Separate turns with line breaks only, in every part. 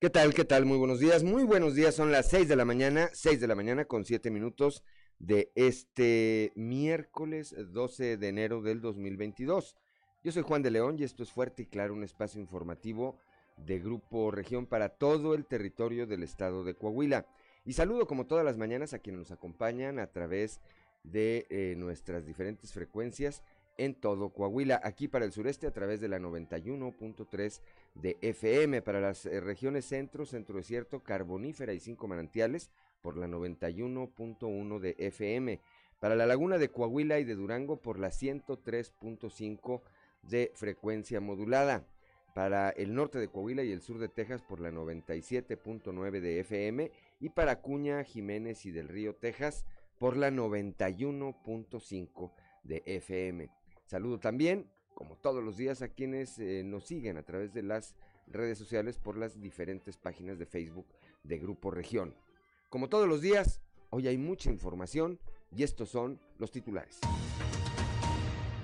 ¿Qué tal? ¿Qué tal? Muy buenos días. Muy buenos días. Son las 6 de la mañana, 6 de la mañana con 7 minutos de este miércoles 12 de enero del 2022. Yo soy Juan de León y esto es Fuerte y Claro, un espacio informativo de Grupo Región para todo el territorio del estado de Coahuila. Y saludo como todas las mañanas a quienes nos acompañan a través de eh, nuestras diferentes frecuencias en todo Coahuila, aquí para el sureste a través de la 91.3 de FM, para las eh, regiones centro, centro desierto, carbonífera y cinco manantiales por la 91.1 de FM, para la laguna de Coahuila y de Durango por la 103.5 de frecuencia modulada, para el norte de Coahuila y el sur de Texas por la 97.9 de FM y para Cuña, Jiménez y del Río, Texas por la 91.5 de FM. Saludo también como todos los días, a quienes eh, nos siguen a través de las redes sociales por las diferentes páginas de Facebook de Grupo Región. Como todos los días, hoy hay mucha información y estos son los titulares.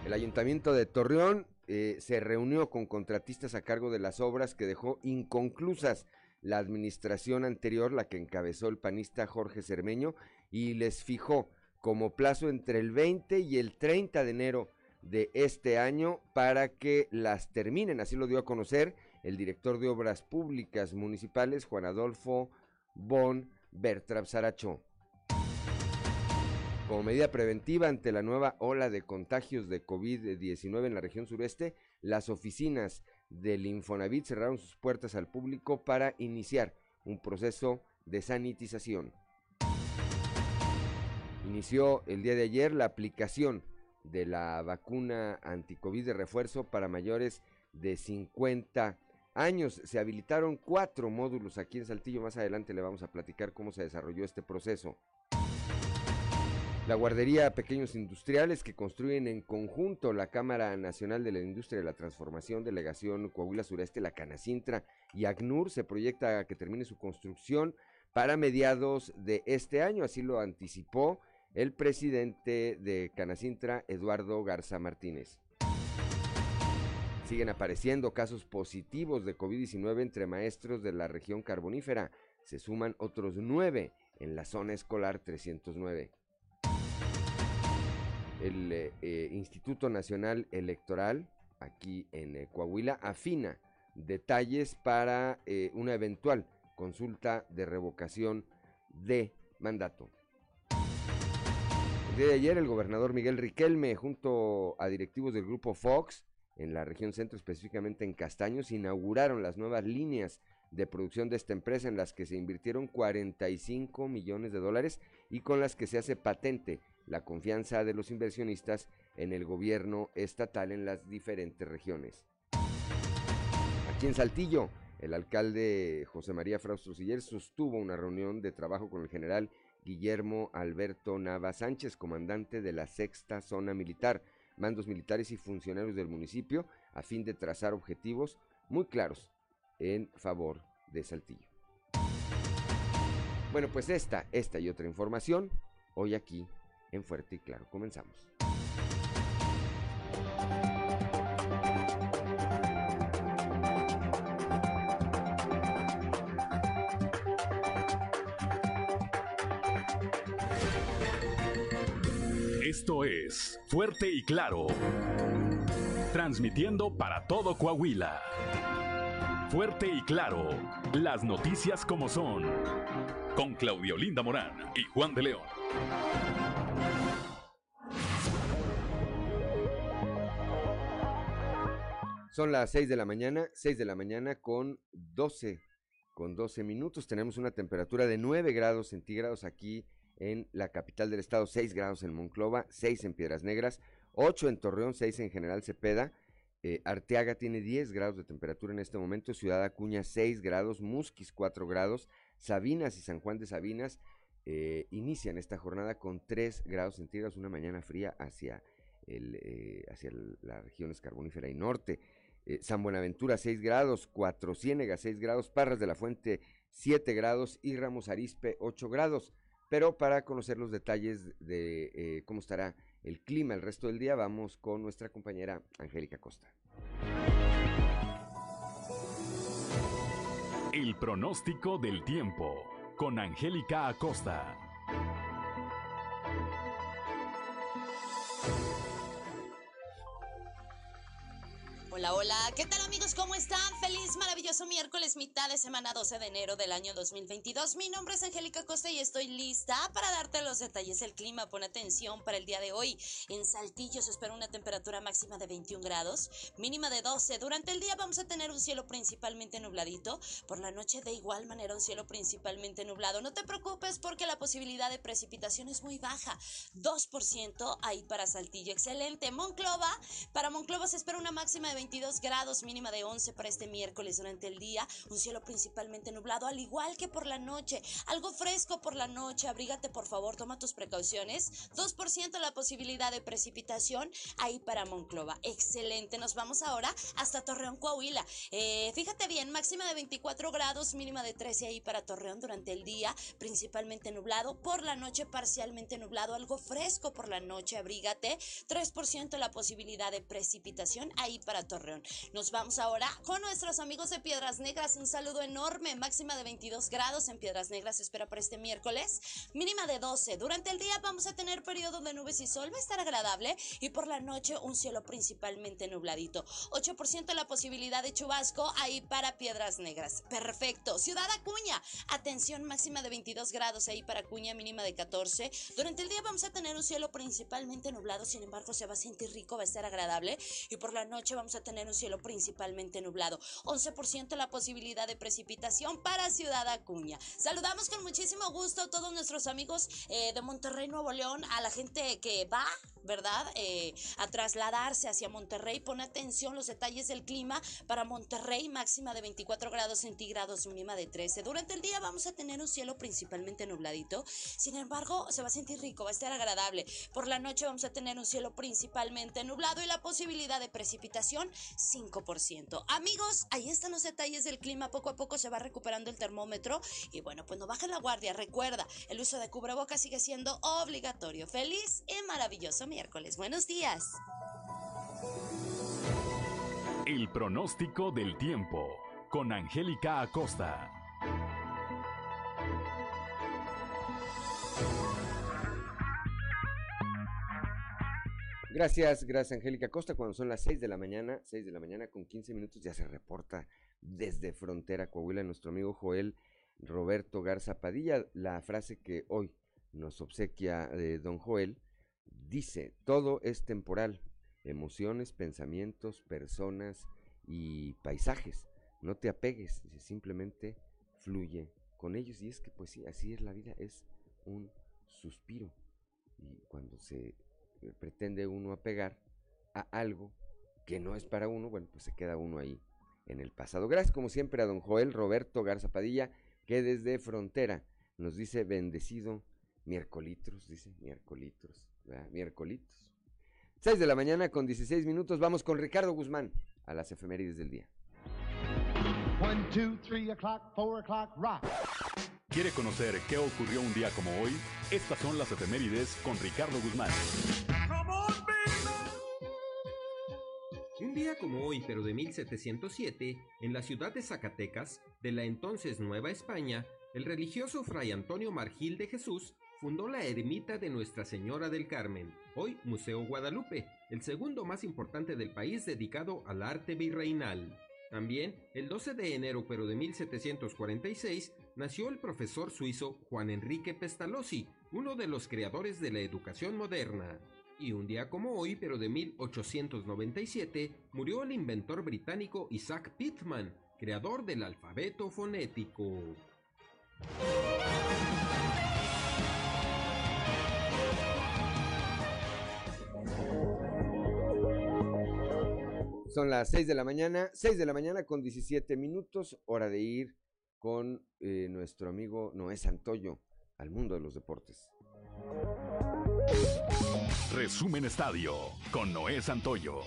El Ayuntamiento de Torreón eh, se reunió con contratistas a cargo de las obras que dejó inconclusas la administración anterior, la que encabezó el panista Jorge Cermeño, y les fijó como plazo entre el 20 y el 30 de enero de este año para que las terminen. Así lo dio a conocer el director de Obras Públicas Municipales, Juan Adolfo Bon Bertrap Saracho. Como medida preventiva ante la nueva ola de contagios de COVID-19 en la región sureste, las oficinas del Infonavit cerraron sus puertas al público para iniciar un proceso de sanitización. Inició el día de ayer la aplicación de la vacuna anticovid de refuerzo para mayores de 50 años. Se habilitaron cuatro módulos aquí en Saltillo. Más adelante le vamos a platicar cómo se desarrolló este proceso. La guardería Pequeños Industriales que construyen en conjunto la Cámara Nacional de la Industria de la Transformación, Delegación Coahuila Sureste, la Canacintra y ACNUR se proyecta que termine su construcción para mediados de este año, así lo anticipó el presidente de Canacintra, Eduardo Garza Martínez. Siguen apareciendo casos positivos de COVID-19 entre maestros de la región carbonífera. Se suman otros nueve en la zona escolar 309. El eh, eh, Instituto Nacional Electoral, aquí en eh, Coahuila, afina detalles para una eventual consulta de revocación de mandato. Día de ayer el gobernador Miguel Riquelme junto a directivos del grupo Fox en la región centro, específicamente en Castaños, inauguraron las nuevas líneas de producción de esta empresa en las que se invirtieron 45 millones de dólares y con las que se hace patente la confianza de los inversionistas en el gobierno estatal en las diferentes regiones. Aquí en Saltillo, el alcalde José María Frausto Siller sostuvo una reunión de trabajo con el general Guillermo Alberto Nava Sánchez, comandante de la sexta zona militar, mandos militares y funcionarios del municipio, a fin de trazar objetivos muy claros en favor de Saltillo. Bueno, pues esta, esta y otra información, hoy aquí en Fuerte y Claro. Comenzamos.
Esto es Fuerte y Claro. Transmitiendo para todo Coahuila. Fuerte y Claro. Las noticias como son. Con Claudio Linda Morán y Juan de León.
Son las 6 de la mañana, 6 de la mañana con 12, con 12 minutos. Tenemos una temperatura de 9 grados centígrados aquí en la capital del estado, 6 grados en Monclova, 6 en Piedras Negras, 8 en Torreón, 6 en General Cepeda. Eh, Arteaga tiene 10 grados de temperatura en este momento, Ciudad Acuña 6 grados, Musquis 4 grados, Sabinas y San Juan de Sabinas eh, inician esta jornada con 3 grados centígrados, una mañana fría hacia, el, eh, hacia la región carbonífera y norte. San Buenaventura 6 grados, Cuatro Ciénegas 6 grados, Parras de la Fuente 7 grados y Ramos Arispe 8 grados. Pero para conocer los detalles de eh, cómo estará el clima el resto del día, vamos con nuestra compañera Angélica Costa.
El pronóstico del tiempo con Angélica Acosta.
Hola, hola, ¿qué tal amigos? ¿Cómo están? Feliz, maravilloso miércoles, mitad de semana 12 de enero del año 2022. Mi nombre es Angélica Costa y estoy lista para darte los detalles del clima. Pon atención para el día de hoy. En Saltillo se espera una temperatura máxima de 21 grados, mínima de 12. Durante el día vamos a tener un cielo principalmente nubladito. Por la noche de igual manera un cielo principalmente nublado. No te preocupes porque la posibilidad de precipitación es muy baja. 2% ahí para Saltillo. Excelente. Monclova, para Monclova se espera una máxima de 20 22 grados, mínima de 11 para este miércoles durante el día. Un cielo principalmente nublado, al igual que por la noche. Algo fresco por la noche. Abrígate, por favor, toma tus precauciones. 2% la posibilidad de precipitación ahí para Monclova. Excelente. Nos vamos ahora hasta Torreón, Coahuila. Eh, fíjate bien, máxima de 24 grados, mínima de 13 ahí para Torreón durante el día, principalmente nublado. Por la noche, parcialmente nublado. Algo fresco por la noche. Abrígate. 3% la posibilidad de precipitación ahí para Torreón. Nos vamos ahora con nuestros amigos de Piedras Negras. Un saludo enorme, máxima de 22 grados en Piedras Negras espera para este miércoles, mínima de 12. Durante el día vamos a tener periodo de nubes y sol, va a estar agradable y por la noche un cielo principalmente nubladito. 8% la posibilidad de chubasco ahí para Piedras Negras. Perfecto. Ciudad Acuña, atención máxima de 22 grados ahí para Acuña, mínima de 14. Durante el día vamos a tener un cielo principalmente nublado, sin embargo se va a sentir rico, va a estar agradable y por la noche vamos a tener un cielo principalmente nublado. 11% la posibilidad de precipitación para Ciudad Acuña. Saludamos con muchísimo gusto a todos nuestros amigos eh, de Monterrey, Nuevo León, a la gente que va ¿verdad? Eh, a trasladarse hacia Monterrey. Pon atención los detalles del clima para Monterrey, máxima de 24 grados centígrados, mínima de 13. Durante el día vamos a tener un cielo principalmente nubladito. Sin embargo, se va a sentir rico, va a estar agradable. Por la noche vamos a tener un cielo principalmente nublado y la posibilidad de precipitación 5%. Amigos, ahí están los detalles del clima. Poco a poco se va recuperando el termómetro. Y bueno, pues no baja la guardia. Recuerda, el uso de cubrebocas sigue siendo obligatorio. Feliz y maravilloso miércoles. Buenos días.
El pronóstico del tiempo con Angélica Acosta.
Gracias, gracias Angélica Acosta. Cuando son las 6 de la mañana, 6 de la mañana con 15 minutos, ya se reporta desde Frontera Coahuila nuestro amigo Joel Roberto Garza Padilla. La frase que hoy nos obsequia de don Joel Dice, todo es temporal, emociones, pensamientos, personas y paisajes. No te apegues, simplemente fluye con ellos. Y es que pues sí, así es la vida, es un suspiro. Y cuando se eh, pretende uno apegar a algo que no es para uno, bueno, pues se queda uno ahí en el pasado. Gracias como siempre a don Joel Roberto Garza Padilla, que desde Frontera nos dice bendecido miércolitros, dice miércolitros. Miércolitos. 6 de la mañana con 16 minutos. Vamos con Ricardo Guzmán a las efemérides del día.
1, 2, 3 o'clock, 4 o'clock, rock. ¿Quiere conocer qué ocurrió un día como hoy? Estas son las efemérides con Ricardo Guzmán.
Un día como hoy, pero de 1707, en la ciudad de Zacatecas, de la entonces Nueva España, el religioso fray Antonio Margil de Jesús fundó la ermita de Nuestra Señora del Carmen, hoy Museo Guadalupe, el segundo más importante del país dedicado al arte virreinal. También, el 12 de enero pero de 1746, nació el profesor suizo Juan Enrique Pestalozzi, uno de los creadores de la educación moderna. Y un día como hoy, pero de 1897, murió el inventor británico Isaac Pitman, creador del alfabeto fonético.
Son las 6 de la mañana, 6 de la mañana con 17 minutos, hora de ir con eh, nuestro amigo Noé Santoyo al mundo de los deportes.
Resumen Estadio con Noé Santoyo.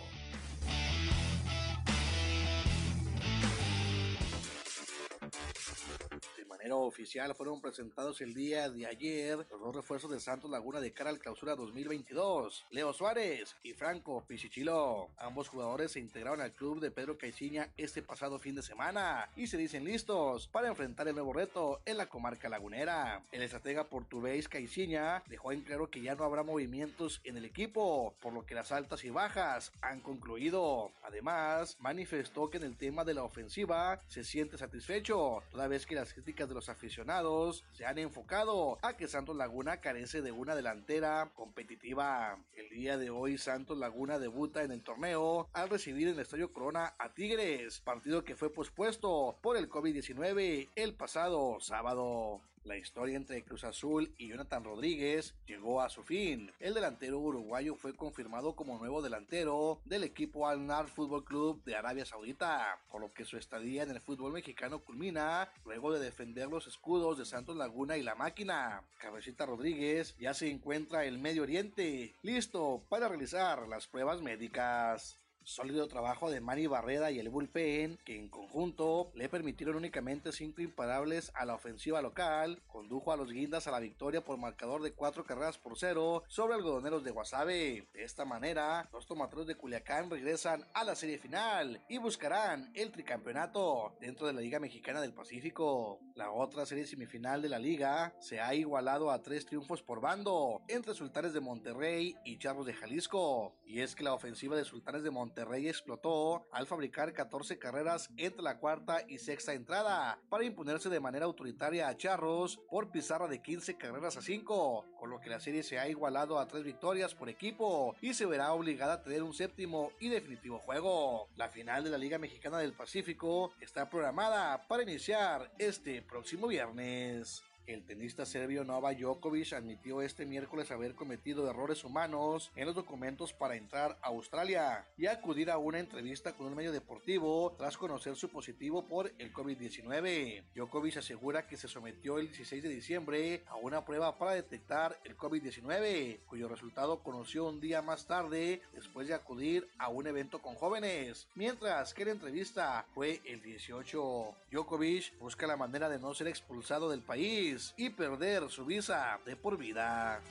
Manera oficial fueron presentados el día de ayer los dos refuerzos de Santos Laguna de cara al clausura 2022, Leo Suárez y Franco Pichichilo. Ambos jugadores se integraron al club de Pedro Caiciña este pasado fin de semana y se dicen listos para enfrentar el nuevo reto en la comarca lagunera. El estratega portugués Caiciña dejó en claro que ya no habrá movimientos en el equipo, por lo que las altas y bajas han concluido. Además, manifestó que en el tema de la ofensiva se siente satisfecho, toda vez que las críticas de los aficionados se han enfocado a que Santos Laguna carece de una delantera competitiva. El día de hoy Santos Laguna debuta en el torneo al recibir en el Estadio Corona a Tigres, partido que fue pospuesto por el COVID-19 el pasado sábado. La historia entre Cruz Azul y Jonathan Rodríguez llegó a su fin. El delantero uruguayo fue confirmado como nuevo delantero del equipo Al Nar Fútbol Club de Arabia Saudita, por lo que su estadía en el fútbol mexicano culmina luego de defender los escudos de Santos Laguna y la máquina. Cabecita Rodríguez ya se encuentra en Medio Oriente, listo para realizar las pruebas médicas. Sólido trabajo de Manny Barreda y el bullpen, que en conjunto le permitieron únicamente cinco imparables a la ofensiva local, condujo a los guindas a la victoria por marcador de cuatro carreras por cero sobre algodoneros de Guasave. De esta manera, los tomateros de Culiacán regresan a la serie final y buscarán el tricampeonato dentro de la Liga Mexicana del Pacífico. La otra serie semifinal de la liga se ha igualado a tres triunfos por bando entre Sultanes de Monterrey y Charros de Jalisco. Y es que la ofensiva de Sultanes de Monterrey Monterrey explotó al fabricar 14 carreras entre la cuarta y sexta entrada para imponerse de manera autoritaria a Charros por pizarra de 15 carreras a 5, con lo que la serie se ha igualado a 3 victorias por equipo y se verá obligada a tener un séptimo y definitivo juego. La final de la Liga Mexicana del Pacífico está programada para iniciar este próximo viernes. El tenista serbio Novak Djokovic admitió este miércoles haber cometido errores humanos en los documentos para entrar a Australia y acudir a una entrevista con un medio deportivo tras conocer su positivo por el COVID-19. Djokovic asegura que se sometió el 16 de diciembre a una prueba para detectar el COVID-19, cuyo resultado conoció un día más tarde después de acudir a un evento con jóvenes, mientras que la entrevista fue el 18. Djokovic busca la manera de no ser expulsado del país y perder su visa de por vida.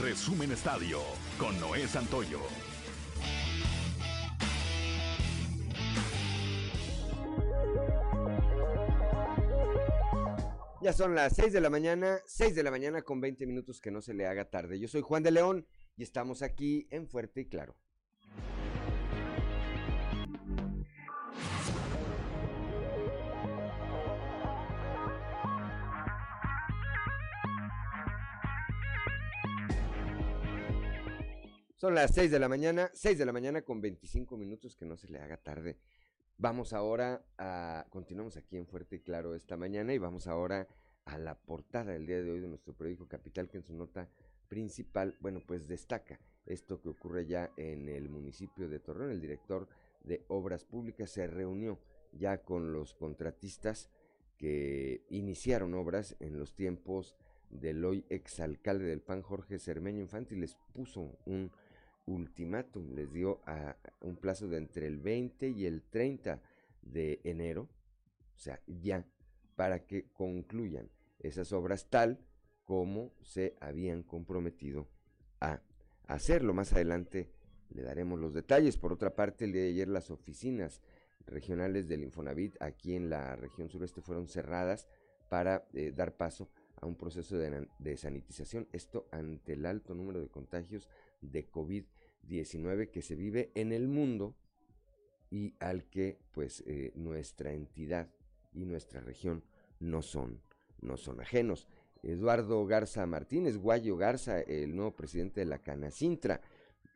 Resumen Estadio con Noé Santoyo.
Ya son las 6 de la mañana, 6 de la mañana con 20 minutos que no se le haga tarde. Yo soy Juan de León y estamos aquí en Fuerte y Claro. Son las 6 de la mañana, 6 de la mañana con 25 minutos, que no se le haga tarde. Vamos ahora a, continuamos aquí en Fuerte y Claro esta mañana y vamos ahora a la portada del día de hoy de nuestro periódico Capital, que en su nota principal, bueno, pues destaca esto que ocurre ya en el municipio de Torreón. El director de Obras Públicas se reunió ya con los contratistas que iniciaron obras en los tiempos del hoy exalcalde del PAN, Jorge Cermeño Infante, y les puso un ultimátum, les dio a un plazo de entre el 20 y el 30 de enero, o sea, ya, para que concluyan esas obras tal como se habían comprometido a hacerlo. Más adelante le daremos los detalles. Por otra parte, el día de ayer las oficinas regionales del Infonavit aquí en la región sureste fueron cerradas para eh, dar paso a un proceso de, de sanitización. Esto ante el alto número de contagios de COVID-19 que se vive en el mundo y al que pues eh, nuestra entidad y nuestra región no son, no son ajenos. Eduardo Garza Martínez, Guayo Garza, el nuevo presidente de la Canacintra,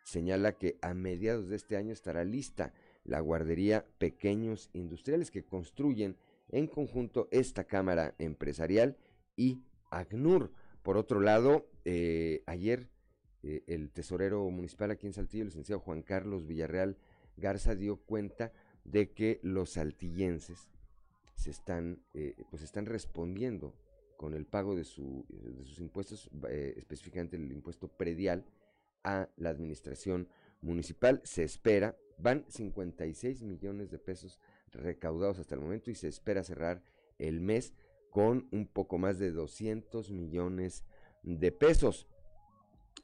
señala que a mediados de este año estará lista la guardería Pequeños Industriales que construyen en conjunto esta Cámara Empresarial y ACNUR. Por otro lado, eh, ayer eh, el tesorero municipal aquí en Saltillo, el licenciado Juan Carlos Villarreal Garza, dio cuenta de que los saltillenses se están, eh, pues están respondiendo con el pago de, su, de sus impuestos, eh, específicamente el impuesto predial, a la administración municipal. Se espera, van 56 millones de pesos recaudados hasta el momento y se espera cerrar el mes con un poco más de 200 millones de pesos.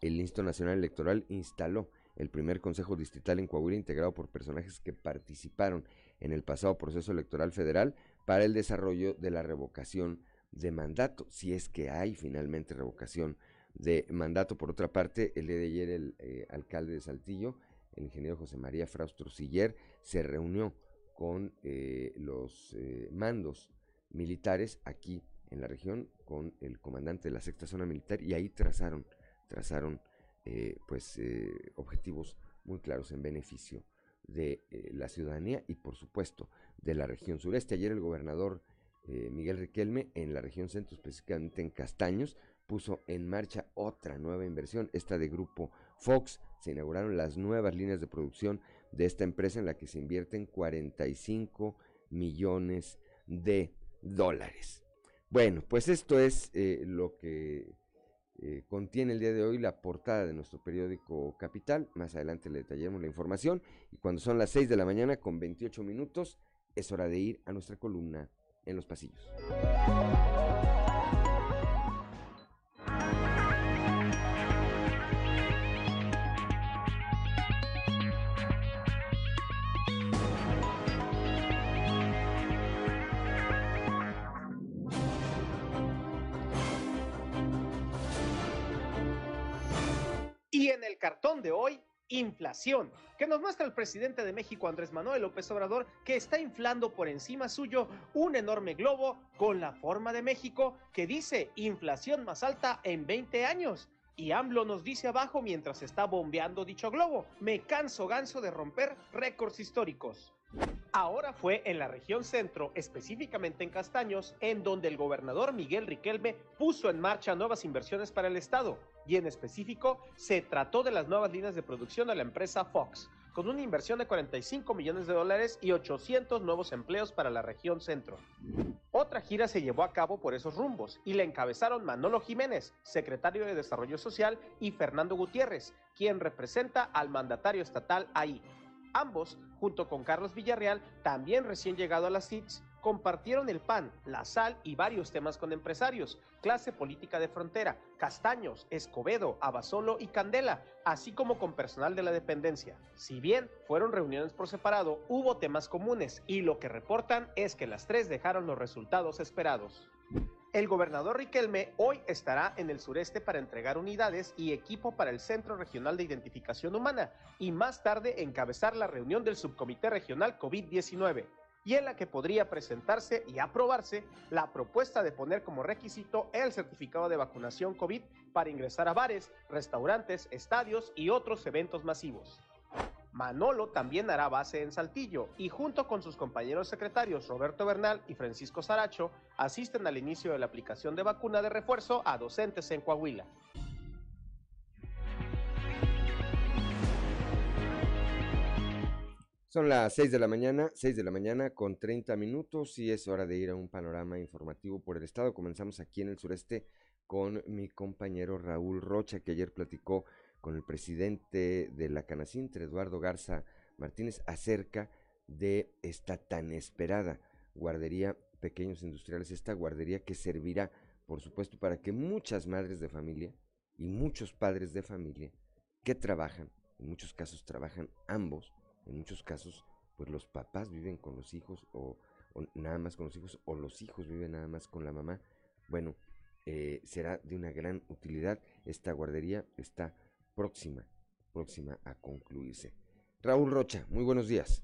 El Instituto Nacional Electoral instaló el primer Consejo Distrital en Coahuila integrado por personajes que participaron en el pasado proceso electoral federal para el desarrollo de la revocación de mandato, si es que hay finalmente revocación de mandato. Por otra parte, el día de ayer el eh, alcalde de Saltillo, el ingeniero José María Fraustro Siller, se reunió con eh, los eh, mandos militares aquí en la región, con el comandante de la sexta zona militar, y ahí trazaron, trazaron pues objetivos muy claros en beneficio de la ciudadanía y por supuesto de la región sureste. Ayer el gobernador Miguel Riquelme en la región centro, específicamente en Castaños, puso en marcha otra nueva inversión, esta de Grupo Fox. Se inauguraron las nuevas líneas de producción de esta empresa en la que se invierten 45 millones de dólares. Bueno, pues esto es eh, lo que eh, contiene el día de hoy la portada de nuestro periódico Capital. Más adelante le detallaremos la información. Y cuando son las 6 de la mañana con 28 minutos, es hora de ir a nuestra columna en los pasillos.
Cartón de hoy, inflación, que nos muestra el presidente de México Andrés Manuel López Obrador que está inflando por encima suyo un enorme globo con la forma de México que dice inflación más alta en 20 años. Y AMLO nos dice abajo mientras está bombeando dicho globo, me canso ganso de romper récords históricos. Ahora fue en la región centro, específicamente en Castaños, en donde el gobernador Miguel Riquelme puso en marcha nuevas inversiones para el Estado, y en específico se trató de las nuevas líneas de producción de la empresa Fox, con una inversión de 45 millones de dólares y 800 nuevos empleos para la región centro. Otra gira se llevó a cabo por esos rumbos y la encabezaron Manolo Jiménez, secretario de Desarrollo Social, y Fernando Gutiérrez, quien representa al mandatario estatal ahí. Ambos, junto con Carlos Villarreal, también recién llegado a las CITS, compartieron el pan, la sal y varios temas con empresarios, clase política de frontera, Castaños, Escobedo, Abasolo y Candela, así como con personal de la dependencia. Si bien fueron reuniones por separado, hubo temas comunes y lo que reportan es que las tres dejaron los resultados esperados. El gobernador Riquelme hoy estará en el sureste para entregar unidades y equipo para el Centro Regional de Identificación Humana y más tarde encabezar la reunión del Subcomité Regional COVID-19 y en la que podría presentarse y aprobarse la propuesta de poner como requisito el certificado de vacunación COVID para ingresar a bares, restaurantes, estadios y otros eventos masivos. Manolo también hará base en Saltillo y junto con sus compañeros secretarios Roberto Bernal y Francisco Saracho asisten al inicio de la aplicación de vacuna de refuerzo a docentes en Coahuila.
Son las 6 de la mañana, 6 de la mañana con 30 minutos y es hora de ir a un panorama informativo por el estado. Comenzamos aquí en el sureste con mi compañero Raúl Rocha que ayer platicó con el presidente de la Canacintra, Eduardo Garza Martínez, acerca de esta tan esperada guardería Pequeños Industriales, esta guardería que servirá, por supuesto, para que muchas madres de familia y muchos padres de familia que trabajan, en muchos casos trabajan ambos, en muchos casos, pues los papás viven con los hijos o, nada más con los hijos, o los hijos viven nada más con la mamá. Bueno, eh, será de una gran utilidad. Esta guardería está próxima, próxima a concluirse. Raúl Rocha, muy buenos días.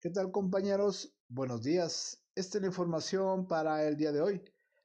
¿Qué tal compañeros? Buenos días. Esta es la información para el día de hoy.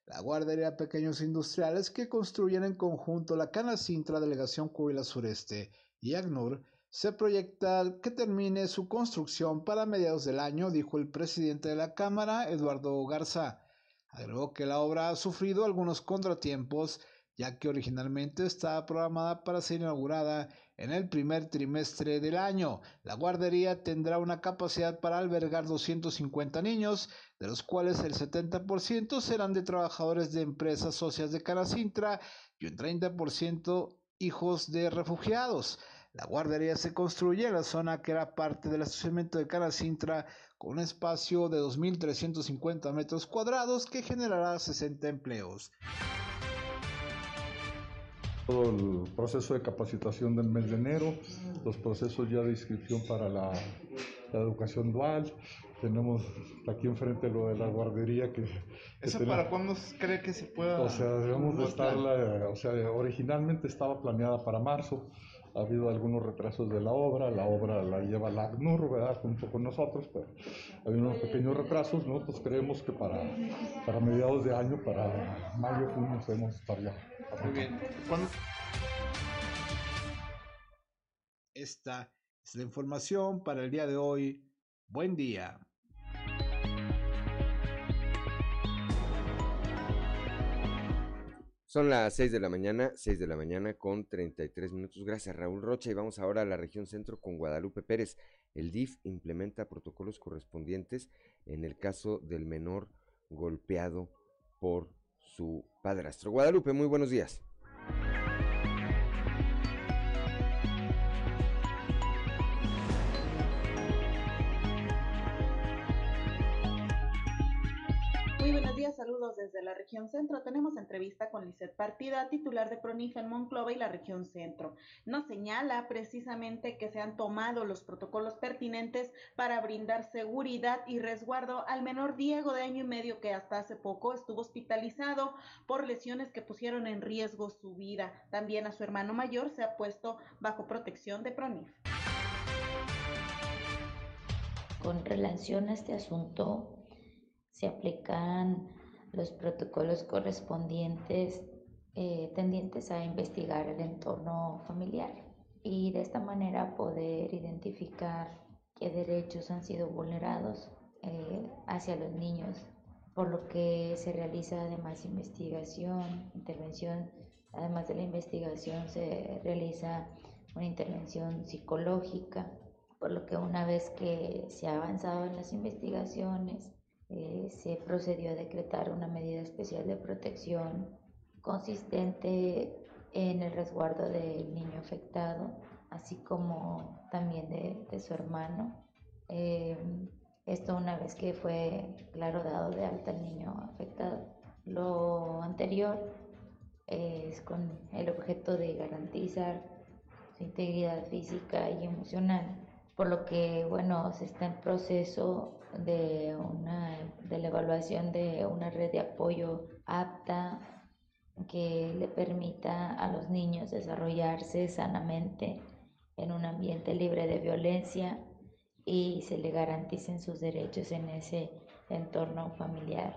La guardería Pequeños Industriales que construyen en conjunto la Cana Sintra Delegación Coahuila Sureste y ACNUR se proyecta que termine su construcción para mediados del año, dijo el presidente de la Cámara, Eduardo Garza. Agregó que la obra ha sufrido algunos contratiempos, ya que originalmente estaba programada para ser inaugurada en el primer trimestre del año. La guardería tendrá una capacidad para albergar 250 niños, de los cuales el 70% serán de trabajadores de empresas socias de Canacintra y un 30% hijos de refugiados. La guardería se construye en la zona que era parte del estacionamiento de Canacintra con un espacio de 2.350 metros cuadrados que generará 60 empleos.
Todo el proceso de capacitación del mes de enero, los procesos ya de inscripción para la, educación dual, tenemos aquí enfrente lo de la guardería que...
¿Eso para cuándo cree que se pueda...?
O sea, debemos de estarla, o sea, originalmente estaba planeada para marzo, ha habido algunos retrasos de la obra, la obra la lleva la ACNUR, ¿verdad? Junto con nosotros, pero hay unos pequeños retrasos, nosotros creemos que para, para mediados de año, para mayo, junio, podemos estar ya.
Muy bien.
Esta es la información para el día de hoy. Buen día.
Son las 6 de la mañana, 6 de la mañana con 33 minutos. Gracias Raúl Rocha y vamos ahora a la región centro con Guadalupe Pérez. El DIF implementa protocolos correspondientes en el caso del menor golpeado por su padrastro. Guadalupe, muy buenos días.
Saludos desde la región centro. Tenemos entrevista con Lizeth Partida, titular de PRONIF en Monclova y la región centro. Nos señala precisamente que se han tomado los protocolos pertinentes para brindar seguridad y resguardo al menor Diego de año y medio que hasta hace poco estuvo hospitalizado por lesiones que pusieron en riesgo su vida. También a su hermano mayor se ha puesto bajo protección de PRONIF.
Con relación a este asunto, se aplican los protocolos correspondientes eh, tendientes a investigar el entorno familiar y de esta manera poder identificar qué derechos han sido vulnerados eh, hacia los niños, por lo que se realiza además investigación, intervención, además de la investigación se realiza una intervención psicológica, por lo que una vez que se ha avanzado en las investigaciones, eh, se procedió a decretar una medida especial de protección consistente en el resguardo del niño afectado, así como también de, su hermano. Eh, esto una vez que fue, claro, dado de alta el niño afectado. Lo anterior es con el objeto de garantizar su integridad física y emocional, por lo que, bueno, se está en proceso de, una, de la evaluación de una red de apoyo apta que le permita a los niños desarrollarse sanamente en un ambiente libre de violencia y se le garanticen sus derechos en ese entorno familiar.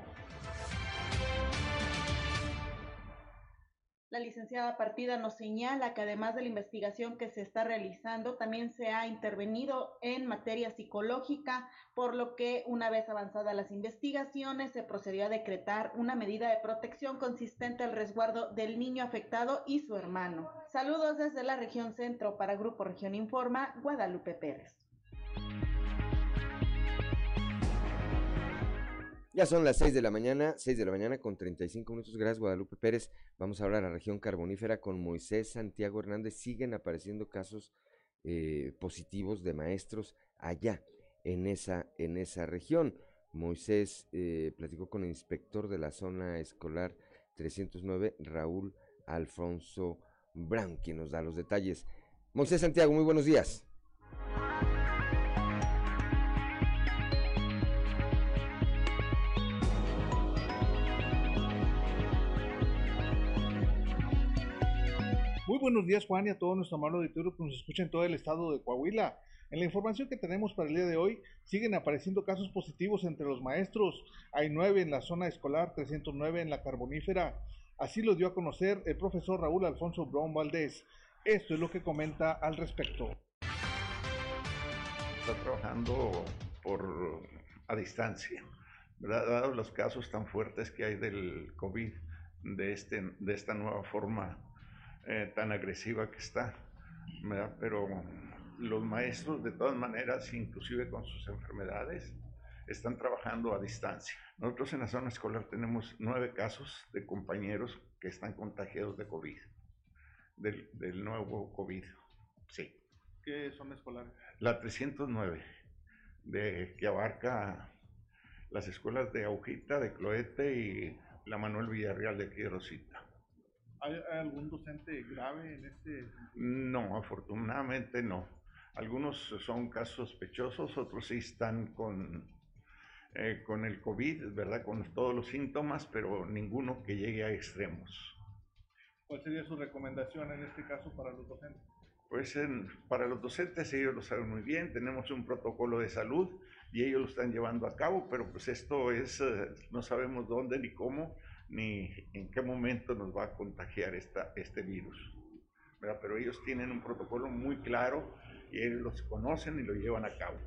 La licenciada Partida nos señala que además de la investigación que se está realizando, también se ha intervenido en materia psicológica, por lo que una vez avanzadas las investigaciones se procedió a decretar una medida de protección consistente al resguardo del niño afectado y su hermano. Saludos desde la región centro para Grupo Región Informa, Guadalupe Pérez.
Ya son las 6 de la mañana, 6 de la mañana con 35 minutos. Gracias, Guadalupe Pérez. Vamos a hablar a la región carbonífera con Moisés Santiago Hernández. Siguen apareciendo casos eh, positivos de maestros allá en esa, en esa región. Moisés eh, platicó con el inspector de la zona escolar 309, Raúl Alfonso Brown, quien nos da los detalles. Moisés Santiago, muy buenos días.
Buenos días, Juan, y a todo nuestro amable auditorio que nos escucha en todo el estado de Coahuila. En la información que tenemos para el día de hoy, siguen apareciendo casos positivos entre los maestros. Hay nueve en la zona escolar, 309 en la carbonífera. Así lo dio a conocer el profesor Raúl Alfonso Brown Valdés. Esto es lo que comenta al respecto.
Está trabajando por a distancia. Dados los casos tan fuertes que hay del COVID, de, este, de esta nueva forma eh, tan agresiva que está, pero los maestros de todas maneras, inclusive con sus enfermedades, están trabajando a distancia. Nosotros en la zona escolar tenemos nueve casos de compañeros que están contagiados de COVID. del, del nuevo COVID. Sí.
¿Qué son escolares?
La 309, de, que abarca las escuelas de Aujita, de Cloete y la Manuel Villarreal de aquí
¿Hay, algún docente grave en este?
No, afortunadamente no. Algunos son casos sospechosos, otros sí están con, eh, con el COVID, ¿verdad? Con todos los síntomas, pero ninguno que llegue a extremos.
¿Cuál sería su recomendación en este caso para los docentes?
Pues para los docentes ellos lo saben muy bien, tenemos un protocolo de salud y ellos lo están llevando a cabo, pero pues esto es, eh, no sabemos dónde ni cómo, ni en qué momento nos va a contagiar esta, este virus. Pero ellos tienen un protocolo muy claro y ellos los conocen y lo llevan a cabo.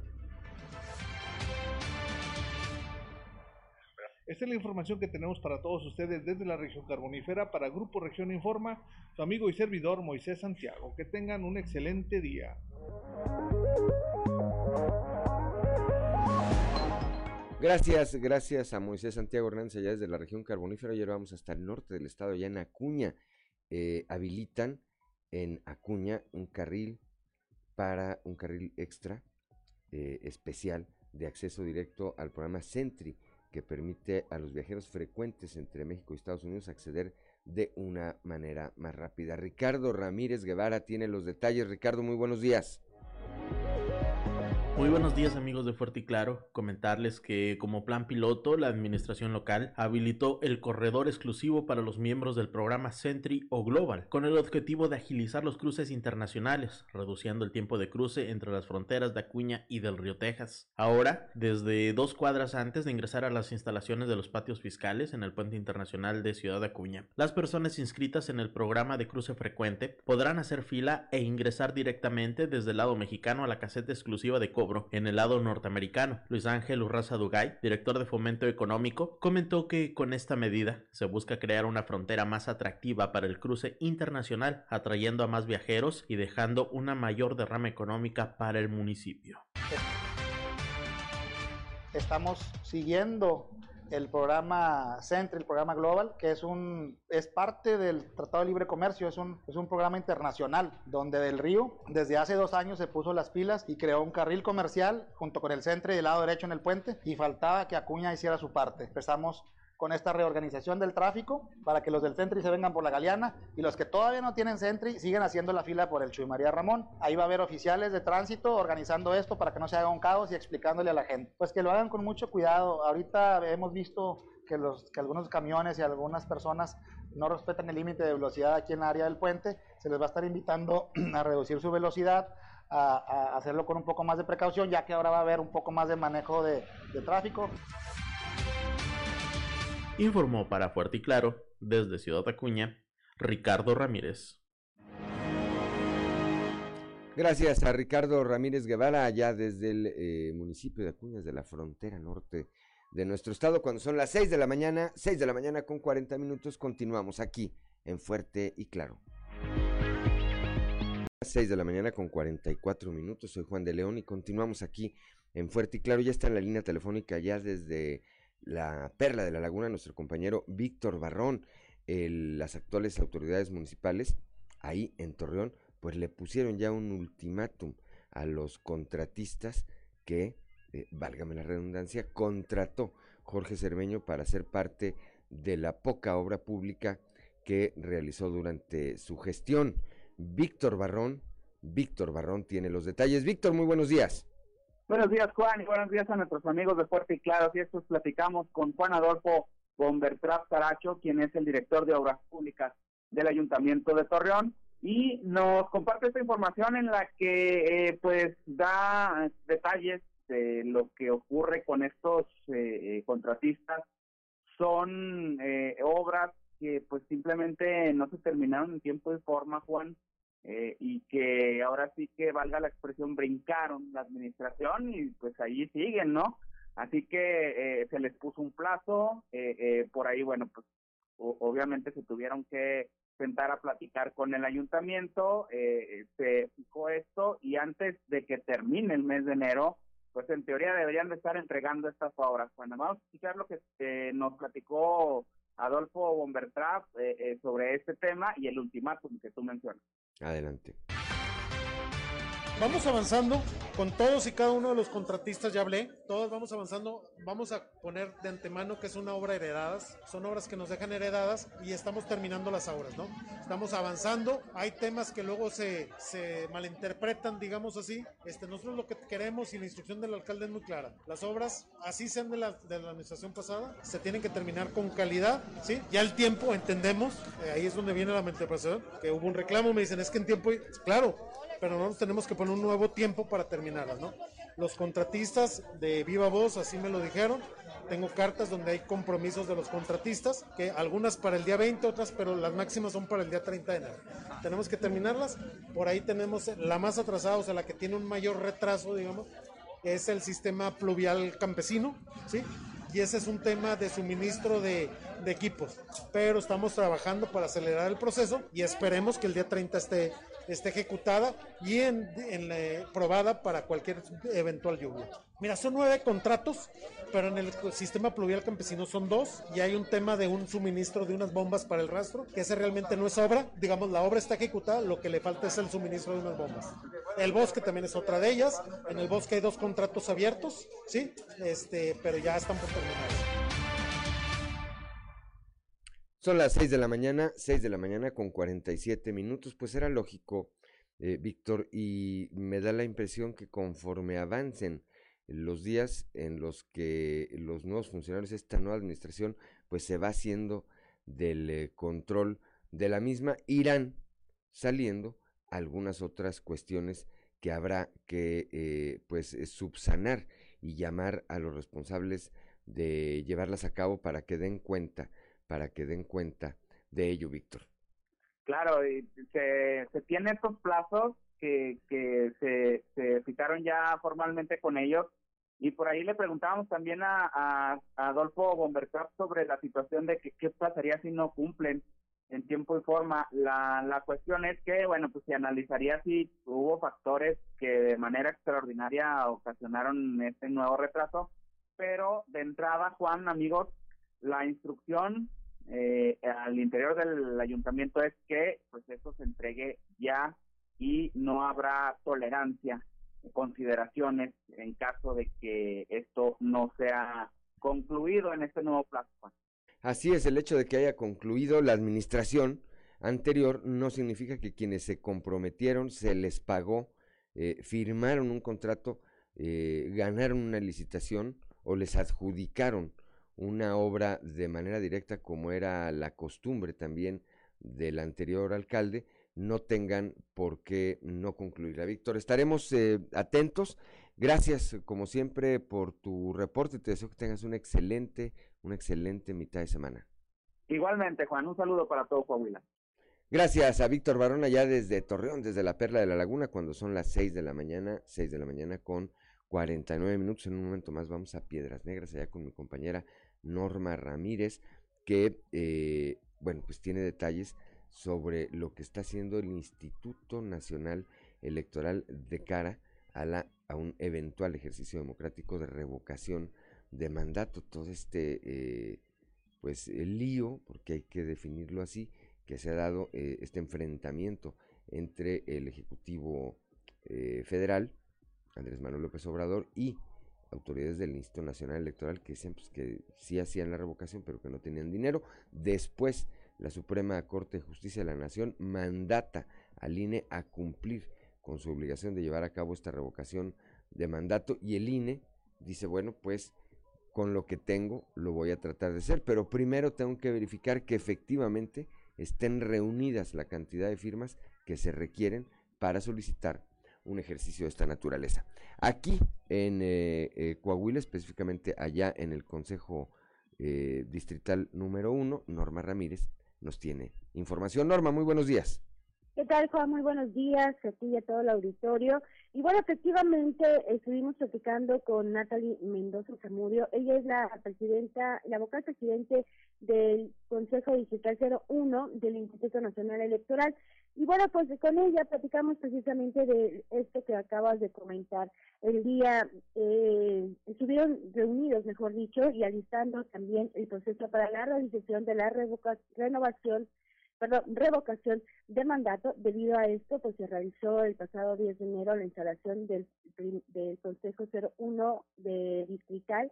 Esta es la información que tenemos para todos ustedes desde la región carbonífera para Grupo Región Informa, su amigo y servidor Moisés Santiago. Que tengan un excelente día.
Gracias, gracias a Moisés Santiago Hernández allá desde la región carbonífera. Ayer vamos hasta el norte del estado, allá en Acuña. Eh, habilitan en Acuña un carril para un carril extra eh, especial de acceso directo al programa Sentry que permite a los viajeros frecuentes entre México y Estados Unidos acceder de una manera más rápida. Ricardo Ramírez Guevara tiene los detalles. Ricardo, muy buenos días.
Muy buenos días amigos de Fuerte y Claro. Comentarles que como plan piloto la administración local habilitó el corredor exclusivo para los miembros del programa Sentry o Global, con el objetivo de agilizar los cruces internacionales, reduciendo el tiempo de cruce entre las fronteras de Acuña y del Río Texas. Ahora, desde dos cuadras antes de ingresar a las instalaciones de los patios fiscales en el puente internacional de Ciudad Acuña, las personas inscritas en el programa de cruce frecuente podrán hacer fila e ingresar directamente desde el lado mexicano a la caseta exclusiva de en el lado norteamericano. Luis Ángel Urraza Dugay, director de Fomento Económico, comentó que con esta medida se busca crear una frontera más atractiva para el cruce internacional, atrayendo a más viajeros y dejando una mayor derrama económica para el municipio.
Estamos siguiendo el programa Centre, el programa Global, que es, un, es parte del Tratado de Libre Comercio, es un, es un programa internacional, donde del Río desde hace dos años se puso las pilas y creó un carril comercial junto con el Centre del lado derecho en el puente y faltaba que Acuña hiciera su parte. Empezamos con esta reorganización del tráfico para que los del Centri se vengan por la Galeana y los que todavía no tienen Centri siguen haciendo la fila por el Chuy María Ramón. Ahí va a haber oficiales de tránsito organizando esto para que no se haga un caos y explicándole a la gente. Pues que lo hagan con mucho cuidado. Ahorita hemos visto que, los, que algunos camiones y algunas personas no respetan el límite de velocidad aquí en el área del puente. Se les va a estar invitando a reducir su velocidad. A, hacerlo con un poco más de precaución, ya que ahora va a haber un poco más de manejo de, de tráfico.
Informó para Fuerte y Claro, desde Ciudad Acuña, Ricardo Ramírez.
Gracias a Ricardo Ramírez Guevara, allá desde el eh, municipio de Acuña, de la frontera norte de nuestro estado, cuando son las 6 de la mañana, 6 de la mañana con 40 minutos, continuamos aquí en Fuerte y Claro. 6 de la mañana con 44 minutos, soy Juan de León y continuamos aquí en Fuerte y Claro, ya está en la línea telefónica ya desde la perla de la laguna, nuestro compañero Víctor Barrón, las actuales autoridades municipales ahí en Torreón, pues le pusieron ya un ultimátum a los contratistas que, eh, válgame la redundancia, contrató Jorge Cermeño para ser parte de la poca obra pública que realizó durante su gestión. Víctor Barrón, Víctor Barrón tiene los detalles. Víctor, muy buenos días.
Buenos días, Juan, y buenos días a nuestros amigos de Fuerte y Claro. Y estos platicamos con Juan Adolfo Bombertrap Caracho, quien es el director de Obras Públicas del Ayuntamiento de Torreón, y nos comparte esta información en la que eh, pues da detalles de lo que ocurre con estos eh, eh, contratistas. Son obras que pues simplemente no se terminaron en tiempo y forma, Juan, eh, y que ahora sí que valga la expresión, brincaron la administración y pues ahí siguen, ¿no? Así que eh, se les puso un plazo, eh, por ahí, bueno, pues obviamente se tuvieron que sentar a platicar con el ayuntamiento, se fijó esto y antes de que termine el mes de enero, pues en teoría deberían de estar entregando estas obras. Bueno, vamos a escuchar lo que nos platicó Adolfo Bombertrap eh, eh, sobre este tema y el ultimátum que tú mencionas.
Adelante.
Vamos avanzando con todos y cada uno de los contratistas, ya hablé, todos vamos avanzando, vamos a poner de antemano que es una obra heredadas, son obras que nos dejan heredadas y estamos terminando las obras, ¿no? Estamos avanzando, hay temas que luego se, se malinterpretan, digamos así, este, nosotros lo que queremos y la instrucción del alcalde es muy clara, las obras, así sean de la, de la administración pasada, se tienen que terminar con calidad, ¿sí? Ya el tiempo, entendemos, eh, ahí es donde viene la malinterpretación, que hubo un reclamo, me dicen, es que en tiempo, claro, pero no nos tenemos que poner un nuevo tiempo para terminarlas, ¿no? Los contratistas de viva voz, así me lo dijeron, tengo cartas donde hay compromisos de los contratistas, que algunas para el día 20, otras, pero las máximas son para el día 30 de enero. Tenemos que terminarlas, por ahí tenemos la más atrasada, o sea, la que tiene un mayor retraso, digamos, es el sistema pluvial campesino, ¿sí? Y ese es un tema de suministro de, de equipos, pero estamos trabajando para acelerar el proceso y esperemos que el día 30 esté esté ejecutada y en, probada para cualquier eventual lluvia. Mira, son nueve contratos, pero en el sistema pluvial campesino son dos y hay un tema de un suministro de unas bombas para el rastro, que ese realmente no es obra. Digamos, la obra está ejecutada, lo que le falta es el suministro de unas bombas. El bosque también es otra de ellas. En el bosque hay dos contratos abiertos, ¿sí? Este, pero ya están terminar.
Son las 6 de la mañana, 6 de la mañana con 47 minutos, pues era lógico, eh, Víctor, y me da la impresión que conforme avancen los días en los que los nuevos funcionarios esta nueva administración, pues se va haciendo del eh, control de la misma, irán saliendo algunas otras cuestiones que habrá que eh, pues subsanar y llamar a los responsables de llevarlas a cabo para que den cuenta para que den cuenta de ello, Víctor.
Claro, y se, se tiene estos plazos que, que se, se fijaron ya formalmente con ellos y por ahí le preguntábamos también a, a, Adolfo Bombercap sobre la situación de que, qué pasaría si no cumplen en tiempo y forma. La, la cuestión es que, bueno, pues se analizaría si hubo factores que de manera extraordinaria ocasionaron este nuevo retraso, pero de entrada, Juan, amigos, la instrucción eh, al interior del ayuntamiento es que pues eso se entregue ya y no habrá tolerancia, consideraciones en caso de que esto no sea concluido en este nuevo plazo.
Así es, el hecho de que haya concluido la administración anterior no significa que quienes se comprometieron se les pagó, eh, firmaron un contrato, eh, ganaron una licitación o les adjudicaron una obra de manera directa como era la costumbre también del anterior alcalde, no tengan por qué no concluirla. Víctor, estaremos eh, atentos. Gracias, como siempre, por tu reporte. Te deseo que tengas una excelente, una excelente mitad de semana.
Igualmente, Juan, un saludo para todo Coahuila.
Gracias a Víctor Barón allá desde Torreón, desde la Perla de la Laguna, cuando son las seis de la mañana, seis de la mañana con 49 minutos. En un momento más vamos a Piedras Negras, allá con mi compañera Norma Ramírez, que, eh, bueno, pues tiene detalles sobre lo que está haciendo el Instituto Nacional Electoral de cara a, la, a un eventual ejercicio democrático de revocación de mandato. Todo este, eh, pues, el lío, porque hay que definirlo así, que se ha dado eh, este enfrentamiento entre el Ejecutivo Federal, Andrés Manuel López Obrador, y autoridades del Instituto Nacional Electoral que decían pues, que sí hacían la revocación, pero que no tenían dinero. Después, la Suprema Corte de Justicia de la Nación mandata al INE a cumplir con su obligación de llevar a cabo esta revocación de mandato y el INE dice, bueno, pues con lo que tengo lo voy a tratar de hacer, pero primero tengo que verificar que efectivamente estén reunidas la cantidad de firmas que se requieren para solicitar un ejercicio de esta naturaleza. Aquí en eh, eh, Coahuila, específicamente allá en el Consejo eh, Distrital número uno, Norma Ramírez nos tiene información. Norma, muy buenos días.
¿Qué tal, Juan? Muy buenos días a ti y a todo el auditorio. Y bueno, efectivamente estuvimos platicando con Natalie Mendoza Zamudio. Ella es la presidenta, la vocal presidente del Consejo Digital 01 del Instituto Nacional Electoral. Y bueno, pues con ella platicamos precisamente de esto que acabas de comentar. El día eh, estuvieron reunidos, mejor dicho, y alistando también el proceso para la realización de la renovación, perdón, revocación de mandato. Debido a esto, pues se realizó el pasado 10 de enero la instalación del, del Consejo 01 de Distrital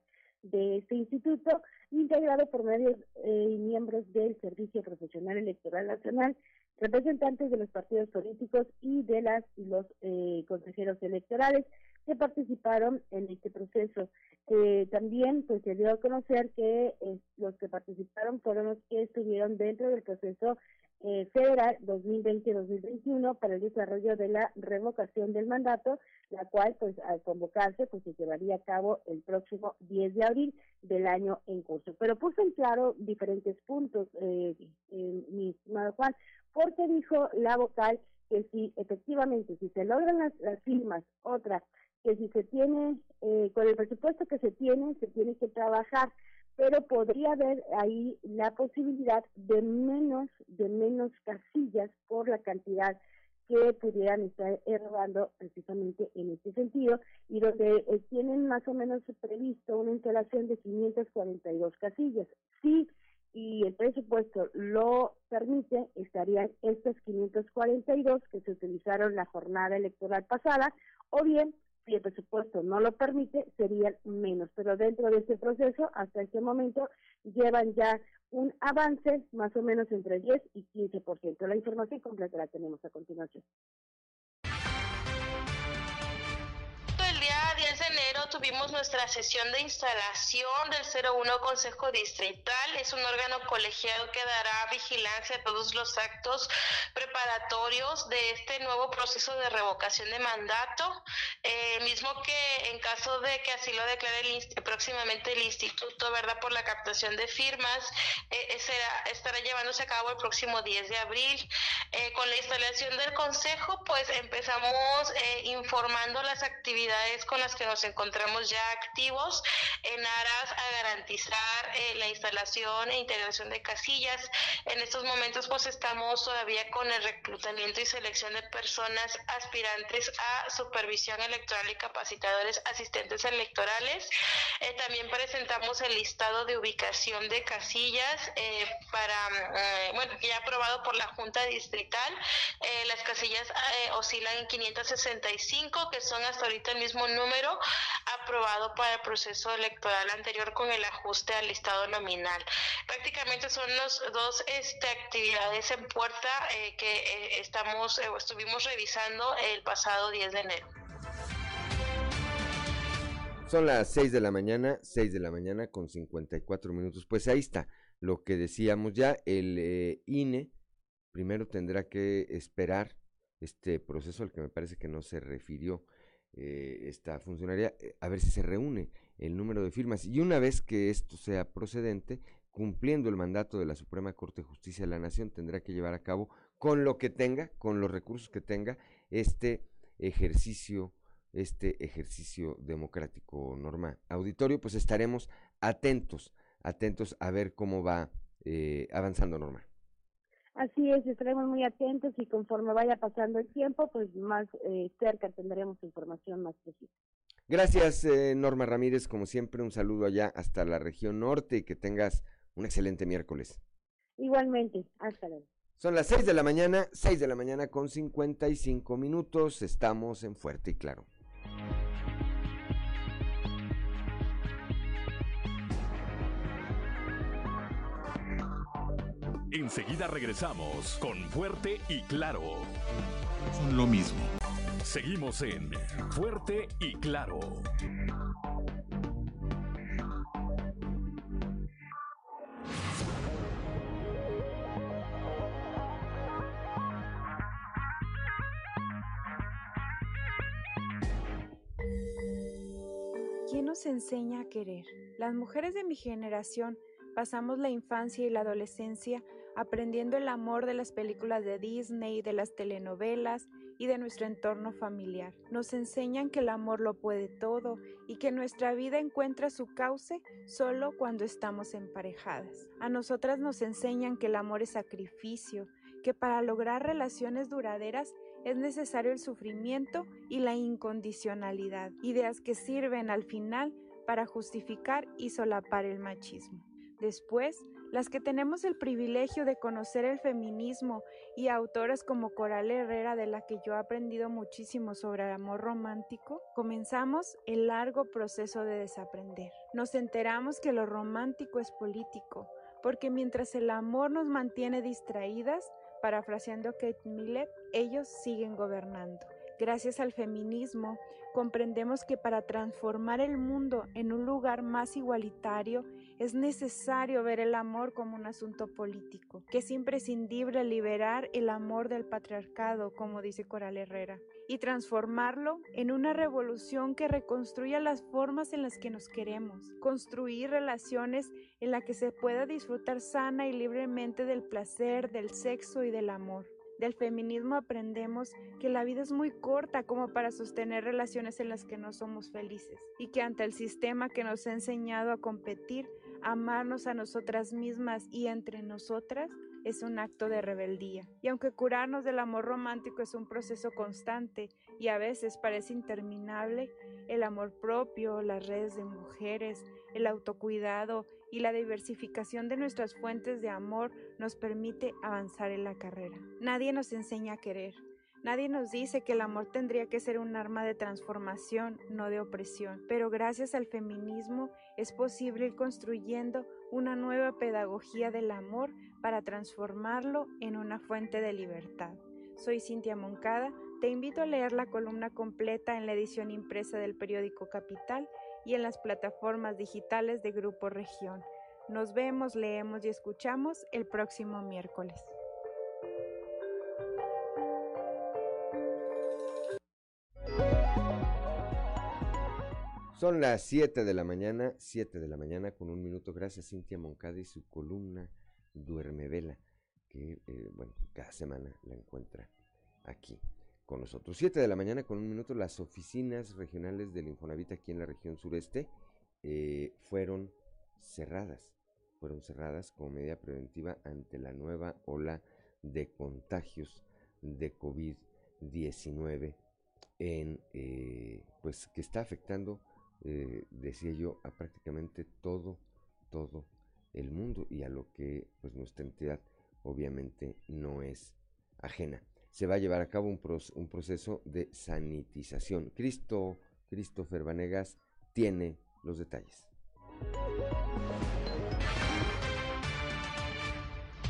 de este instituto, integrado por medios eh, y miembros del Servicio Profesional Electoral Nacional, representantes de los partidos políticos y de las los eh, consejeros electorales que participaron en este proceso. Eh, también pues se dio a conocer que los que participaron fueron los que estuvieron dentro del proceso eh, federal 2020-2021 para el desarrollo de la revocación del mandato, la cual pues al convocarse pues se llevaría a cabo el próximo 10 de abril del año en curso. Pero puso en claro diferentes puntos, eh, mi estimado Juan, porque dijo la vocal que si efectivamente, si se logran las, las firmas, otra, que si se tiene, eh, con el presupuesto que se tiene, se tiene que trabajar pero podría haber ahí la posibilidad de menos, de menos casillas por la cantidad que pudieran estar erogando precisamente en este sentido y donde eh, tienen más o menos previsto una instalación de 542 casillas. Sí, y el presupuesto lo permite, estarían estas 542 que se utilizaron la jornada electoral pasada, o bien si el presupuesto no lo permite, serían menos. Pero dentro de este proceso, hasta este momento, llevan ya un avance más o menos entre 10 y 15%. La información completa la tenemos a continuación.
Tuvimos nuestra sesión de instalación del 01 Consejo Distrital. Es un órgano colegiado que dará vigilancia a todos los actos preparatorios de este nuevo proceso de revocación de mandato, eh, mismo que en caso de que así lo declare el, próximamente el Instituto, ¿verdad? Por la captación de firmas, eh, eh, será, estará llevándose a cabo el próximo 10 de abril. con la instalación del Consejo, pues empezamos informando las actividades con las que nos encontramos ya activos en aras a garantizar eh, la instalación e integración de casillas. En estos momentos pues estamos todavía con el reclutamiento y selección de personas aspirantes a supervisión electoral y capacitadores asistentes electorales. Eh, también presentamos el listado de ubicación de casillas eh, para, bueno, ya aprobado por la Junta Distrital. las casillas oscilan en 565, que son hasta ahorita el mismo número aprobado para el proceso electoral anterior con el ajuste al listado nominal. Prácticamente son las dos este, actividades en puerta eh, que eh, estamos, eh, estuvimos revisando el pasado 10 de enero.
Son las 6 de la mañana, 6 de la mañana con 54 minutos. Pues ahí está lo que decíamos ya, el INE primero tendrá que esperar este proceso al que me parece que no se refirió eh, esta funcionaria, eh, a ver si se reúne el número de firmas. Y una vez que esto sea procedente, cumpliendo el mandato de la Suprema Corte de Justicia de la Nación, tendrá que llevar a cabo con lo que tenga, con los recursos que tenga, este ejercicio, este ejercicio democrático normal. Auditorio, pues estaremos atentos, atentos a ver cómo va eh, avanzando normal.
Así es, estaremos muy atentos y conforme vaya pasando el tiempo, pues más eh, cerca tendremos información más precisa.
Gracias, eh, Norma Ramírez, como siempre, un saludo allá hasta la región norte y que tengas un excelente miércoles.
Igualmente, hasta luego.
Son las 6 de la mañana, 6 de la mañana con 55 minutos, estamos en Fuerte y Claro.
Enseguida regresamos con Fuerte y Claro.
Son lo mismo.
Seguimos en Fuerte y Claro.
¿Quién nos enseña a querer? Las mujeres de mi generación pasamos la infancia y la adolescencia aprendiendo el amor de las películas de Disney, de las telenovelas y de nuestro entorno familiar. Nos enseñan que el amor lo puede todo y que nuestra vida encuentra su cauce solo cuando estamos emparejadas. A nosotras nos enseñan que el amor es sacrificio, que para lograr relaciones duraderas es necesario el sufrimiento y la incondicionalidad, ideas que sirven al final para justificar y solapar el machismo. Después, las que tenemos el privilegio de conocer el feminismo y autoras como Coral Herrera, de la que yo he aprendido muchísimo sobre el amor romántico, comenzamos el largo proceso de desaprender. Nos enteramos que lo romántico es político, porque mientras el amor nos mantiene distraídas, parafraseando Kate Millett, ellos siguen gobernando. Gracias al feminismo, comprendemos que para transformar el mundo en un lugar más igualitario es necesario ver el amor como un asunto político, que es imprescindible liberar el amor del patriarcado, como dice Coral Herrera, y transformarlo en una revolución que reconstruya las formas en las que nos queremos, construir relaciones en las que se pueda disfrutar sana y libremente del placer, del sexo y del amor. Del feminismo aprendemos que la vida es muy corta como para sostener relaciones en las que no somos felices y que ante el sistema que nos ha enseñado a competir, amarnos a nosotras mismas y entre nosotras es un acto de rebeldía. Y aunque curarnos del amor romántico es un proceso constante y a veces parece interminable, el amor propio, las redes de mujeres, el autocuidado y la diversificación de nuestras fuentes de amor nos permite avanzar en la carrera. Nadie nos enseña a querer. Nadie nos dice que el amor tendría que ser un arma de transformación, no de opresión, pero gracias al feminismo es posible ir construyendo una nueva pedagogía del amor para transformarlo en una fuente de libertad. Soy Cintia Moncada, te invito a leer la columna completa en la edición impresa del periódico Capital y en las plataformas digitales de Grupo Región. Nos vemos, leemos y escuchamos el próximo miércoles.
Son las 7 de la mañana, 7 de la mañana con un minuto. Gracias Cintia Moncada y su columna Duerme Vela, que eh, bueno, cada semana la encuentra aquí con nosotros. 7 de la mañana con un minuto, las oficinas regionales del Infonavit aquí en la región sureste eh, fueron cerradas. Fueron cerradas como medida preventiva ante la nueva ola de contagios de COVID-19 en eh, pues que está afectando eh, decía yo a prácticamente todo todo el mundo y a lo que pues nuestra entidad obviamente no es ajena se va a llevar a cabo un, un proceso de sanitización. Cristo, Christopher Vanegas tiene los detalles.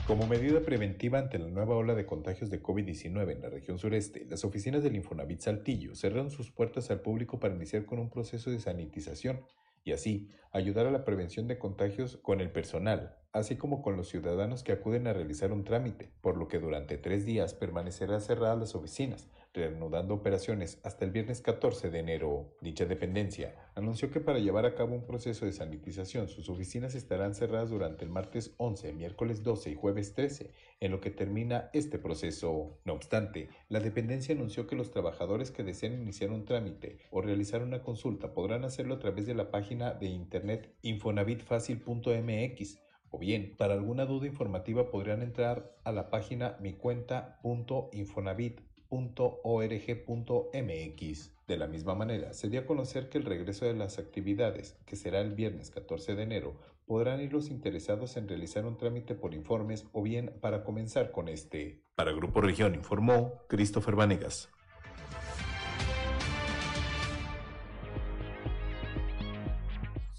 Como medida preventiva ante la nueva ola de contagios de COVID-19 en la región sureste, las oficinas del Infonavit Saltillo cerraron sus puertas al público para iniciar con un proceso de sanitización y así ayudar a la prevención de contagios con el personal, así como con los ciudadanos que acuden a realizar un trámite, por lo que durante tres días permanecerán cerradas las oficinas, reanudando operaciones hasta el viernes 14 de enero. Dicha dependencia anunció que para llevar a cabo un proceso de sanitización sus oficinas estarán cerradas durante el martes 11, miércoles 12 y jueves 13, en lo que termina este proceso. No obstante, la dependencia anunció que los trabajadores que deseen iniciar un trámite o realizar una consulta podrán hacerlo a través de la página de internet infonavitfacil.mx o bien, para alguna duda informativa podrían entrar a la página micuenta.infonavit.org.mx. De la misma manera, se dio a conocer que el regreso de las actividades, que será el viernes 14 de enero, podrán ir los interesados en realizar un trámite por informes o bien para comenzar con este. Para Grupo Región informó Christopher Vanegas.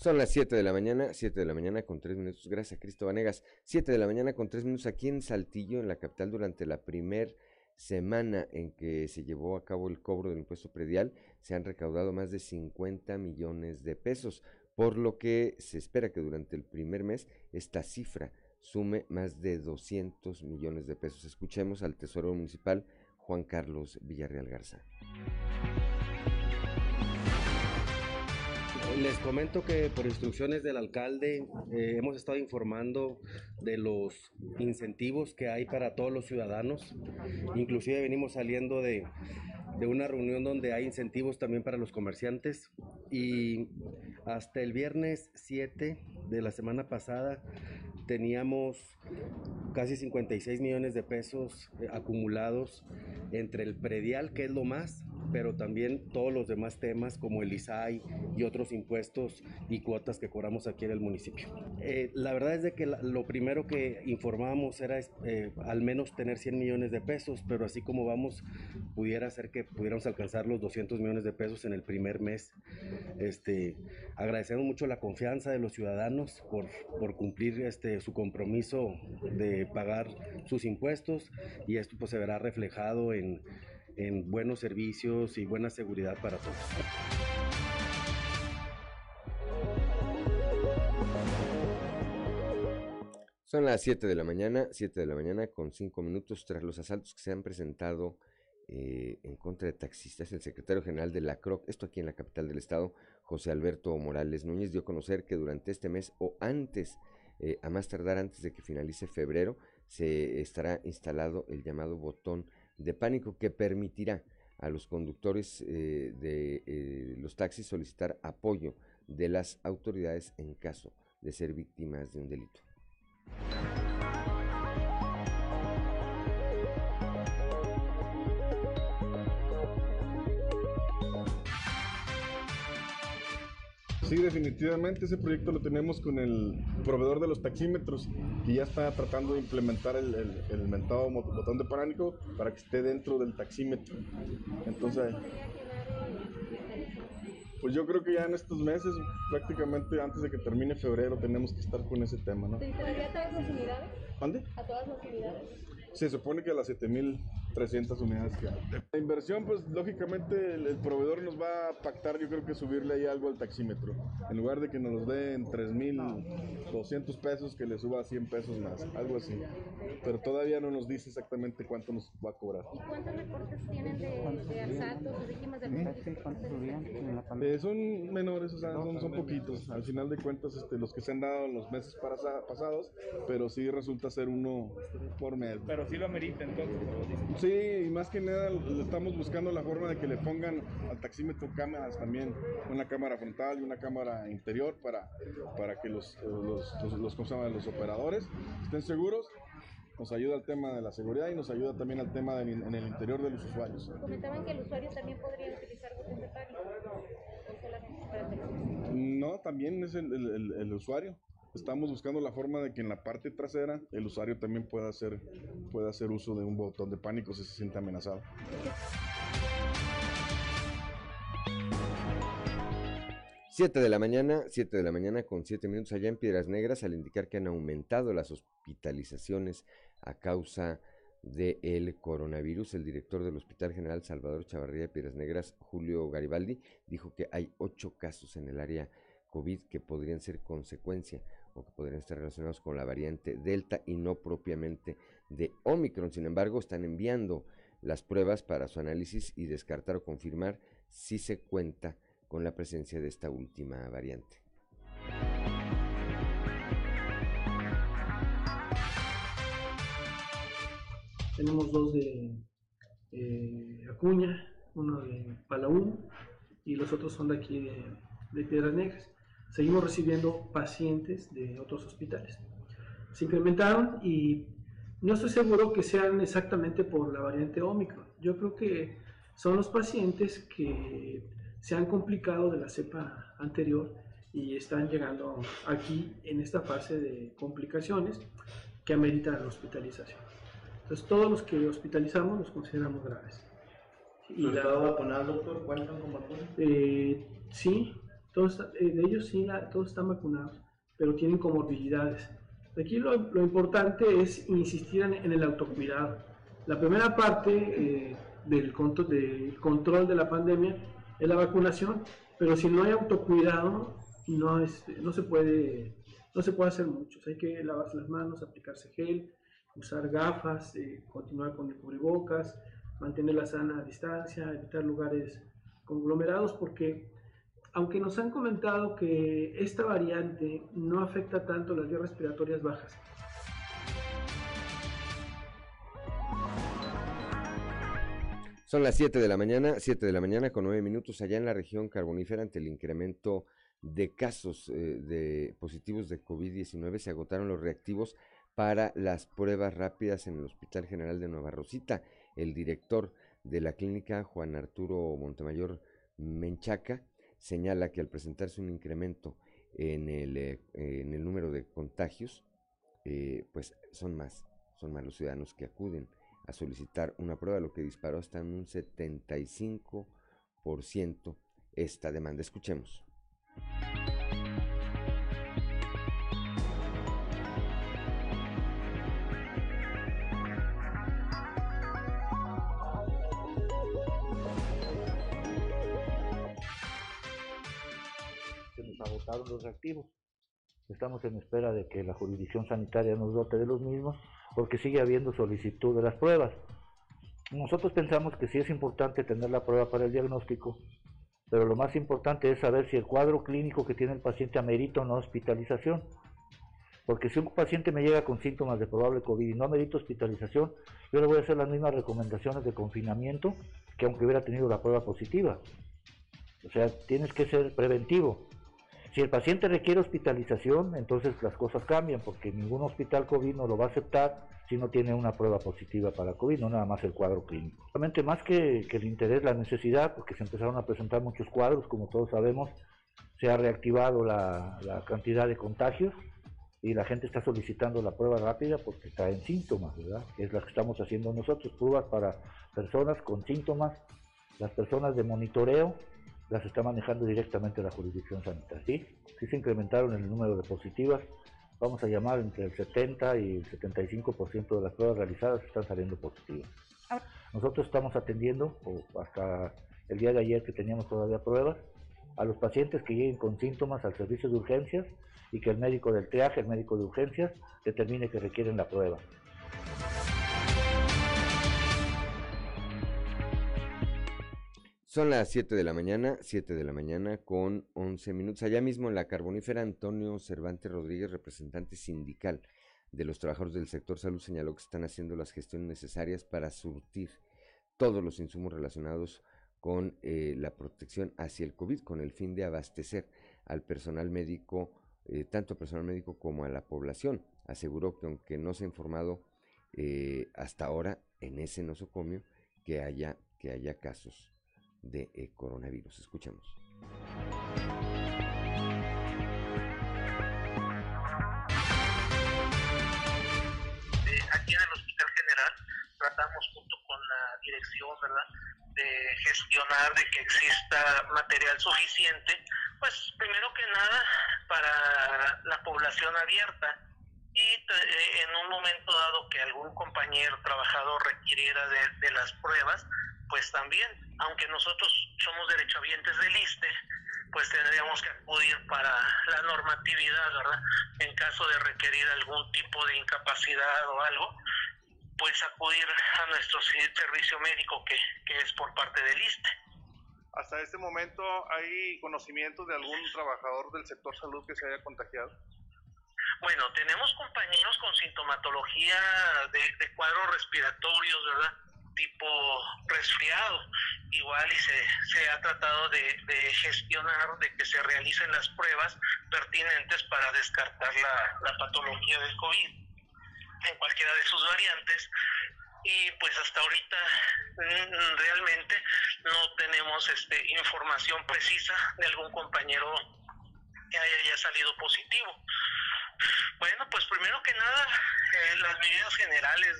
Son las 7 de la mañana, 7 de la mañana con 3 minutos. Gracias, Cristo Vanegas. 7 de la mañana con 3 minutos aquí en Saltillo, en la capital, durante la primer semana en que se llevó a cabo el cobro del impuesto predial, se han recaudado más de 50 millones de pesos, por lo que se espera que durante el primer mes esta cifra sume más de 200 millones de pesos. Escuchemos al Tesoro Municipal Juan Carlos Villarreal Garza.
Les comento que por instrucciones del alcalde eh, hemos estado informando de los incentivos que hay para todos los ciudadanos. Inclusive venimos saliendo de, de una reunión donde hay incentivos también para los comerciantes y hasta el viernes 7 de la semana pasada teníamos casi 56 millones de pesos acumulados entre el predial, que es lo más, pero también todos los demás temas como el ISAI y otros impuestos y cuotas que cobramos aquí en el municipio. Eh, la verdad es de que la- lo primero que informábamos era eh, al menos tener 100 millones de pesos, pero así como vamos, pudiera ser que pudiéramos alcanzar los 200 millones de pesos en el primer mes. Este, agradecemos mucho la confianza de los ciudadanos por, por cumplir este, su compromiso de pagar sus impuestos y esto pues se verá reflejado en, en buenos servicios y buena seguridad para todos.
Son las 7 de la mañana, 7 de la mañana con 5 minutos tras los asaltos que se han presentado eh, en contra de taxistas. El secretario general de la CROC, esto aquí en la capital del estado, José Alberto Morales Núñez, dio a conocer que durante este mes o antes, eh, a más tardar antes de que finalice febrero, se estará instalado el llamado botón de pánico que permitirá a los conductores eh, de eh, los taxis solicitar apoyo de las autoridades en caso de ser víctimas de un delito.
Sí, definitivamente ese proyecto lo tenemos con el proveedor de los taxímetros que ya está tratando de implementar el, el, el mentado botón de pánico para que esté dentro del taxímetro. Entonces, pues yo creo que ya en estos meses, prácticamente antes de que termine febrero, tenemos que estar con ese tema, ¿no?
¿Se instalaría a todas las unidades?
¿Dónde?
¿A todas las unidades?
Se supone que a las 7300 unidades que hay. La inversión, pues lógicamente el, el proveedor nos va a pactar, yo creo que subirle ahí algo al taxímetro. En lugar de que nos los dé en 3200 pesos, que le suba a 100 pesos más, algo así. Pero todavía no nos dice exactamente cuánto nos va a cobrar.
¿Y cuántos reportes tienen de, de asaltos víctimas de
Eh, son menores, o sea, son, son poquitos. Al final de cuentas, este, los que se han dado en los meses pasa- pasados, pero sí resulta ser uno por mes.
Pero sí lo amerita entonces.
Sí, y más que nada estamos buscando la forma de que le pongan al taxímetro cámaras también, una cámara frontal y una cámara interior para, para que los, los, los, los, ¿cómo se llama? los operadores estén seguros. Nos ayuda al tema de la seguridad y nos ayuda también al tema del- en el interior de los usuarios.
Comentaban que el usuario también podría utilizar botón de pánico. ¿O solamente es para taxistas?
No, también es el, el- el- el usuario. Estamos buscando la forma de que en la parte trasera el usuario también pueda hacer, pueda hacer uso de un botón de pánico si se siente amenazado.
7 de la mañana, 7 de la mañana con 7 minutos allá en Piedras Negras al indicar que han aumentado las hospitalizaciones a causa del coronavirus. El director del Hospital General Salvador Chavarría de Piedras Negras, Julio Garibaldi, dijo que hay 8 casos en el área COVID que podrían ser consecuencia o que podrían estar relacionados con la variante Delta y no propiamente de Omicron. Sin embargo, están enviando las pruebas para su análisis y descartar o confirmar si se cuenta con la presencia de esta última variante.
Tenemos dos de Acuña, uno de Palaún y los otros son de aquí de, Piedras Negras. Seguimos recibiendo pacientes de otros hospitales. Se incrementaron y no estoy seguro que sean exactamente por la variante Omicron. Yo creo que son los pacientes que se han complicado de la cepa anterior y están llegando aquí en esta fase de complicaciones que ameritan la hospitalización. Entonces todos los que hospitalizamos los consideramos graves.
¿Pero están vacunados, doctor? ¿Cuentan con vacuna?
Eh, sí, todos, eh, de ellos sí, la- todos están vacunados, pero tienen comorbilidades. Aquí lo, lo importante es insistir en, en el autocuidado. La primera parte eh, del, control, del control de la pandemia es la vacunación, pero si no hay autocuidado, no, es- no, se, puede, no se puede hacer mucho. Hay que lavarse las manos, aplicarse gel, usar gafas, eh, continuar con el cubrebocas, mantener la sana distancia, evitar lugares conglomerados, porque aunque nos han comentado que esta variante no afecta tanto las vías respiratorias bajas,
Son las 7 de la mañana, 7 de la mañana con 9 minutos allá en la región carbonífera ante el incremento de casos eh, de positivos de COVID-19 se agotaron los reactivos para las pruebas rápidas en el Hospital General de Nueva Rosita. El director de la clínica, Juan Arturo Montemayor Menchaca, señala que al presentarse un incremento en el, eh, en el número de contagios, eh, pues son más, son más los ciudadanos que acuden a solicitar una prueba, lo que disparó hasta en un 75% esta demanda. Escuchemos.
Los reactivos. Estamos en espera de que la jurisdicción sanitaria nos dote de los mismos porque sigue habiendo solicitud de las pruebas. Nosotros pensamos que sí es importante tener la prueba para el diagnóstico, pero lo más importante es saber si el cuadro clínico que tiene el paciente amerita o no hospitalización. Porque si un paciente me llega con síntomas de probable COVID y no amerita hospitalización, yo le voy a hacer las mismas recomendaciones de confinamiento que aunque hubiera tenido la prueba positiva. O sea, tienes que ser preventivo. Si el paciente requiere hospitalización, entonces las cosas cambian, porque ningún hospital COVID no lo va a aceptar si no tiene una prueba positiva para COVID, no nada más el cuadro clínico. Realmente más que, que el interés, la necesidad, porque se empezaron a presentar muchos cuadros, como todos sabemos, se ha reactivado la, la cantidad de contagios y la gente está solicitando la prueba rápida porque está en síntomas, ¿verdad? Es la que estamos haciendo nosotros, pruebas para personas con síntomas, las personas de monitoreo las está manejando directamente la jurisdicción sanitaria. Sí, sí se incrementaron el número de positivas, vamos a llamar entre el 70 y el 75% de las pruebas realizadas están saliendo positivas. Nosotros estamos atendiendo, o hasta el día de ayer que teníamos todavía pruebas, a los pacientes que lleguen con síntomas al servicio de urgencias y que el médico del triaje, el médico de urgencias, determine que requieren la prueba.
Son las 7 de la mañana, 7 de la mañana con 11 minutos. Allá mismo en la carbonífera, Antonio Cervantes Rodríguez, representante sindical de los trabajadores del sector salud, señaló que están haciendo las gestiones necesarias para surtir todos los insumos relacionados con eh, la protección hacia el COVID, con el fin de abastecer al personal médico, eh, tanto al personal médico como a la población. Aseguró que aunque no se ha informado eh, hasta ahora en ese nosocomio que haya, que haya casos de eh, coronavirus. Escuchemos.
aquí en el Hospital General tratamos junto con la dirección, de gestionar de que exista material suficiente, pues primero que nada para la población abierta y eh, en un momento dado que algún compañero trabajador requiriera de las pruebas, pues también, aunque nosotros somos derechohabientes del ISTE, pues tendríamos que acudir para la normatividad, ¿verdad? En caso de requerir algún tipo de incapacidad o algo, pues acudir a nuestro servicio médico que, que es por parte del ISTE.
¿Hasta este momento hay conocimiento de algún trabajador del sector salud que se haya contagiado?
Bueno, tenemos compañeros con sintomatología de, de cuadros respiratorios, ¿verdad? Tipo resfriado. Igual y se, se ha tratado de, de, gestionar, de que se realicen las pruebas pertinentes para descartar la, la patología del COVID en cualquiera de sus variantes. Y pues hasta ahorita mm, realmente no tenemos este, información precisa de algún compañero que haya ya salido positivo. Bueno, pues primero que nada, eh, las medidas generales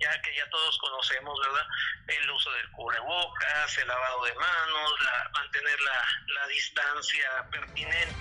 ya que ya todos conocemos, ¿verdad? El uso del cubrebocas, el lavado de manos, la, mantener la, la distancia pertinente.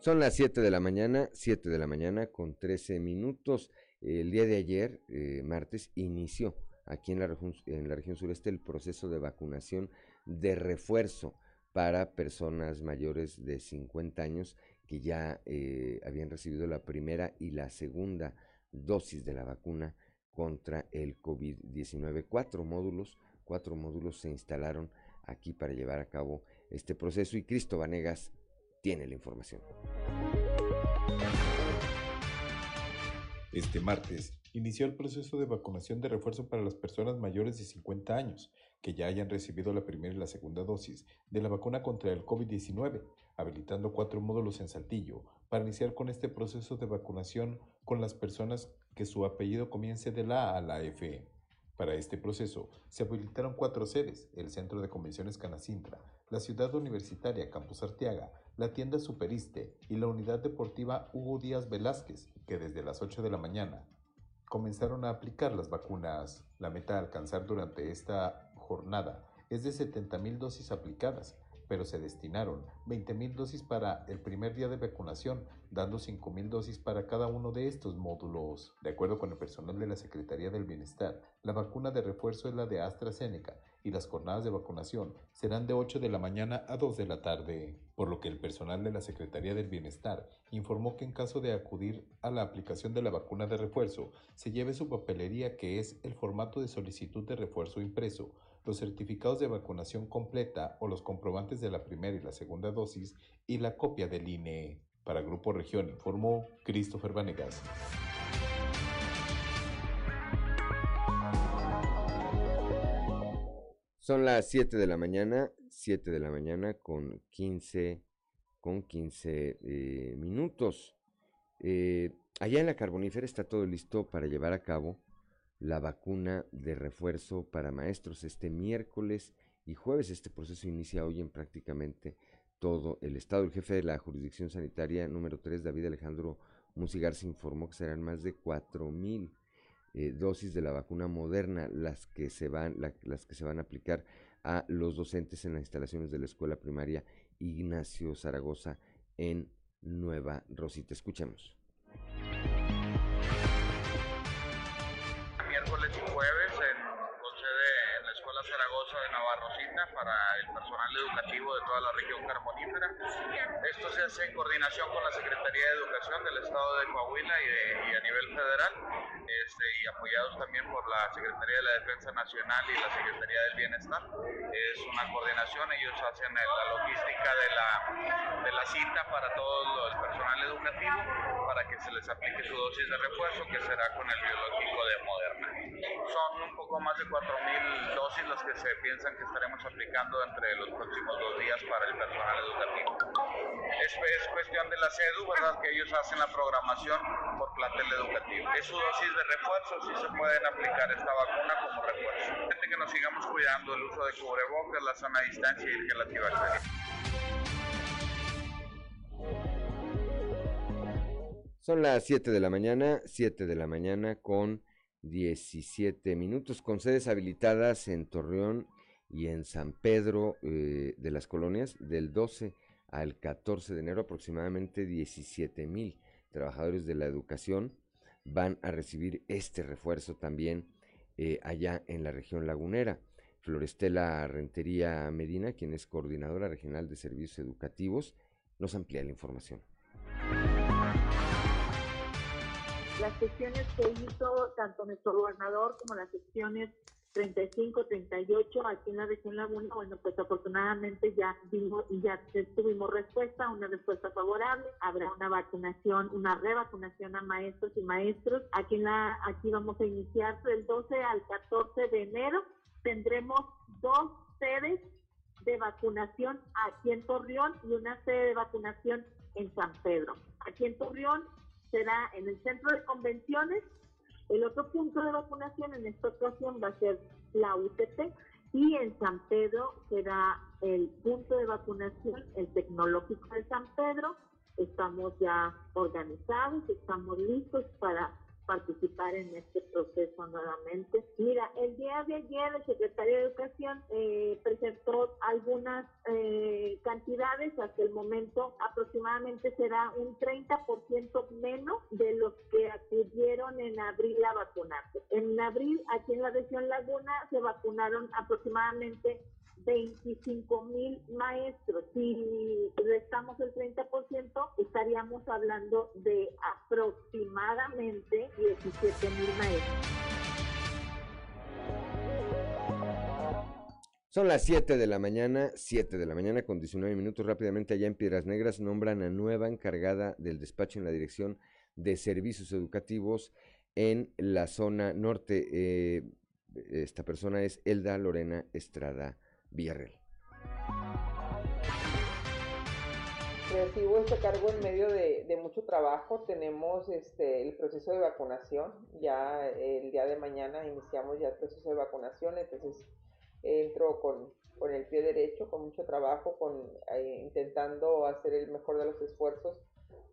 Son las 7 de la mañana, 7 de la mañana con 13 minutos. El día de ayer, eh, martes, inició aquí en la, región, en la región sureste el proceso de vacunación de refuerzo para personas mayores de 50 años que ya eh, habían recibido la primera y la segunda dosis de la vacuna contra el COVID-19. Cuatro módulos, cuatro módulos se instalaron aquí para llevar a cabo este proceso y Cristo Vanegas tiene la información.
Este martes inició el proceso de vacunación de refuerzo para las personas mayores de 50 años que ya hayan recibido la primera y la segunda dosis de la vacuna contra el COVID-19, habilitando cuatro módulos en Saltillo para iniciar con este proceso de vacunación con las personas que su apellido comience de la A a la F. Para este proceso se habilitaron cuatro sedes, el Centro de Convenciones Canacintra, la Ciudad Universitaria Campus Arteaga, la tienda Superiste y la Unidad Deportiva Hugo Díaz Velázquez, que desde las 8 de la mañana comenzaron a aplicar las vacunas. La meta a alcanzar durante esta jornada es de 70 mil dosis aplicadas, pero se destinaron 20 mil dosis para el primer día de vacunación, dando 5 mil dosis para cada uno de estos módulos. De acuerdo con el personal de la Secretaría del Bienestar, la vacuna de refuerzo es la de AstraZeneca y las jornadas de vacunación serán de 8 de la mañana a 2 de la tarde, por lo que el personal de la Secretaría del Bienestar informó que en caso de acudir a la aplicación de la vacuna de refuerzo, se lleve su papelería que es el formato de solicitud de refuerzo impreso, los certificados de vacunación completa o los comprobantes de la primera y la segunda dosis y la copia del INE. Para Grupo Región informó Christopher Vanegas.
Son las 7 de la mañana, 7 de la mañana con 15, con 15 eh, minutos. Eh, allá en la carbonífera está todo listo para llevar a cabo la vacuna de refuerzo para maestros este miércoles y jueves. Este proceso inicia hoy en prácticamente todo el estado. El jefe de la jurisdicción sanitaria número 3, David Alejandro Musigar, se informó que serán más de 4 mil eh, dosis de la vacuna moderna las que, se van, las que se van a aplicar a los docentes en las instalaciones de la escuela primaria Ignacio Zaragoza en Nueva Rosita. Escuchemos.
Para el personal educativo de toda la región carbonífera. Esto se hace en coordinación con la Secretaría de Educación del Estado de Coahuila y, a nivel federal, este, y apoyados también por la Secretaría de la Defensa Nacional y la Secretaría del Bienestar. Es una coordinación, ellos hacen la logística de la, de la cita para todo el personal educativo para que se les aplique su dosis de refuerzo, que será con el biológico de Moderna. Son un poco más de 4.000 dosis las que se piensan que estaremos aplicando entre los próximos dos días para el personal educativo. Es, es cuestión de la CEDU, ¿verdad? Que ellos hacen la programación por plantel educativo. Es su dosis de refuerzo, sí se pueden aplicar esta vacuna como refuerzo. Que nos sigamos cuidando el uso de cubrebocas, la sana distancia y el gel antibacterial.
Son las 7 de la mañana, 7 de la mañana con 17 minutos, con sedes habilitadas en Torreón y en San Pedro eh, de las Colonias del 12 al 14 de enero aproximadamente 17 mil trabajadores de la educación van a recibir este refuerzo también eh, allá en la región lagunera. Florestela Rentería Medina, quien es coordinadora regional de servicios educativos, nos amplía la información.
Las sesiones que hizo tanto nuestro gobernador como las sesiones 35, 38 aquí en la región Laguna, bueno, pues afortunadamente ya vimos y ya tuvimos respuesta, una respuesta favorable. Habrá una vacunación, una revacunación a maestros y maestros. Aquí en la, aquí vamos a iniciar del 12 al 14 de enero. Tendremos dos sedes de vacunación aquí en Torreón y una sede de vacunación en San Pedro. Aquí en Torreón será en el centro de convenciones el otro punto de vacunación en esta ocasión va a ser la UTP y en San Pedro será el punto de vacunación, el tecnológico de San Pedro. Estamos ya organizados, estamos listos para participar en este proceso nuevamente. Mira, el día de ayer el secretario de Educación eh, presentó algunas eh, cantidades, hasta el momento aproximadamente será un 30% menos de los que acudieron en abril a vacunarse. En abril, aquí en la región Laguna, se vacunaron aproximadamente 25 mil maestros. Si restamos el 30%, estaríamos hablando de aproximadamente 17 mil maestros.
Son las 7 de la mañana, 7 de la mañana con 19 minutos. Rápidamente allá en Piedras Negras nombran a nueva encargada del despacho en la Dirección de Servicios Educativos en la zona norte. Eh, Esta persona es Elda Lorena Estrada Villarreal.
Recibo este cargo en medio de, mucho trabajo. Tenemos este, el proceso de vacunación. Ya el día de mañana iniciamos ya el proceso de vacunación. Entonces entro con, con el pie derecho, con mucho trabajo, con, eh, intentando hacer el mejor de los esfuerzos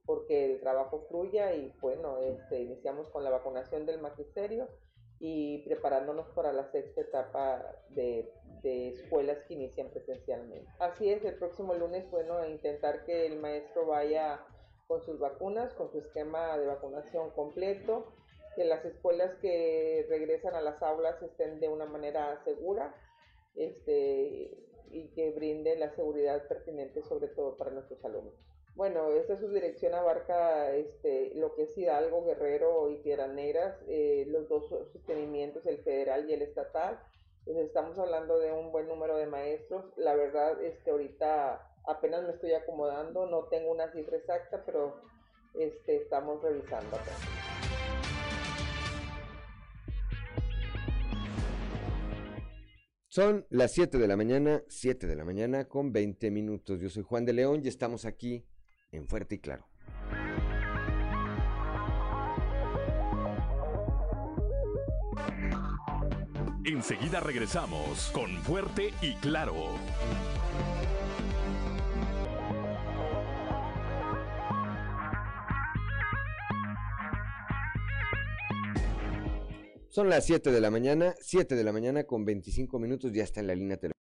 porque el trabajo fluya y bueno, este, iniciamos con la vacunación del magisterio y preparándonos para la sexta etapa de, escuelas que inician presencialmente. Así es, el próximo lunes, bueno, intentar que el maestro vaya con sus vacunas, con su esquema de vacunación completo, que las escuelas que regresan a las aulas estén de una manera segura este, y que brinde la seguridad pertinente sobre todo para nuestros alumnos. Bueno, esta subdirección abarca este, lo que es Hidalgo, Guerrero y Piedras Negras, eh, los dos sostenimientos, el federal y el estatal. Estamos hablando de un buen número de maestros. La verdad, este, ahorita apenas me estoy acomodando, no tengo una cifra exacta, pero este, estamos revisando.
Son las 7 de la mañana, 7 de la mañana con 20 minutos. Yo soy Juan de León y estamos aquí en Fuerte y Claro.
Enseguida regresamos con Fuerte y Claro.
Son las 7 de la mañana, 7 de la mañana con 25 minutos, ya está en la línea telefónica.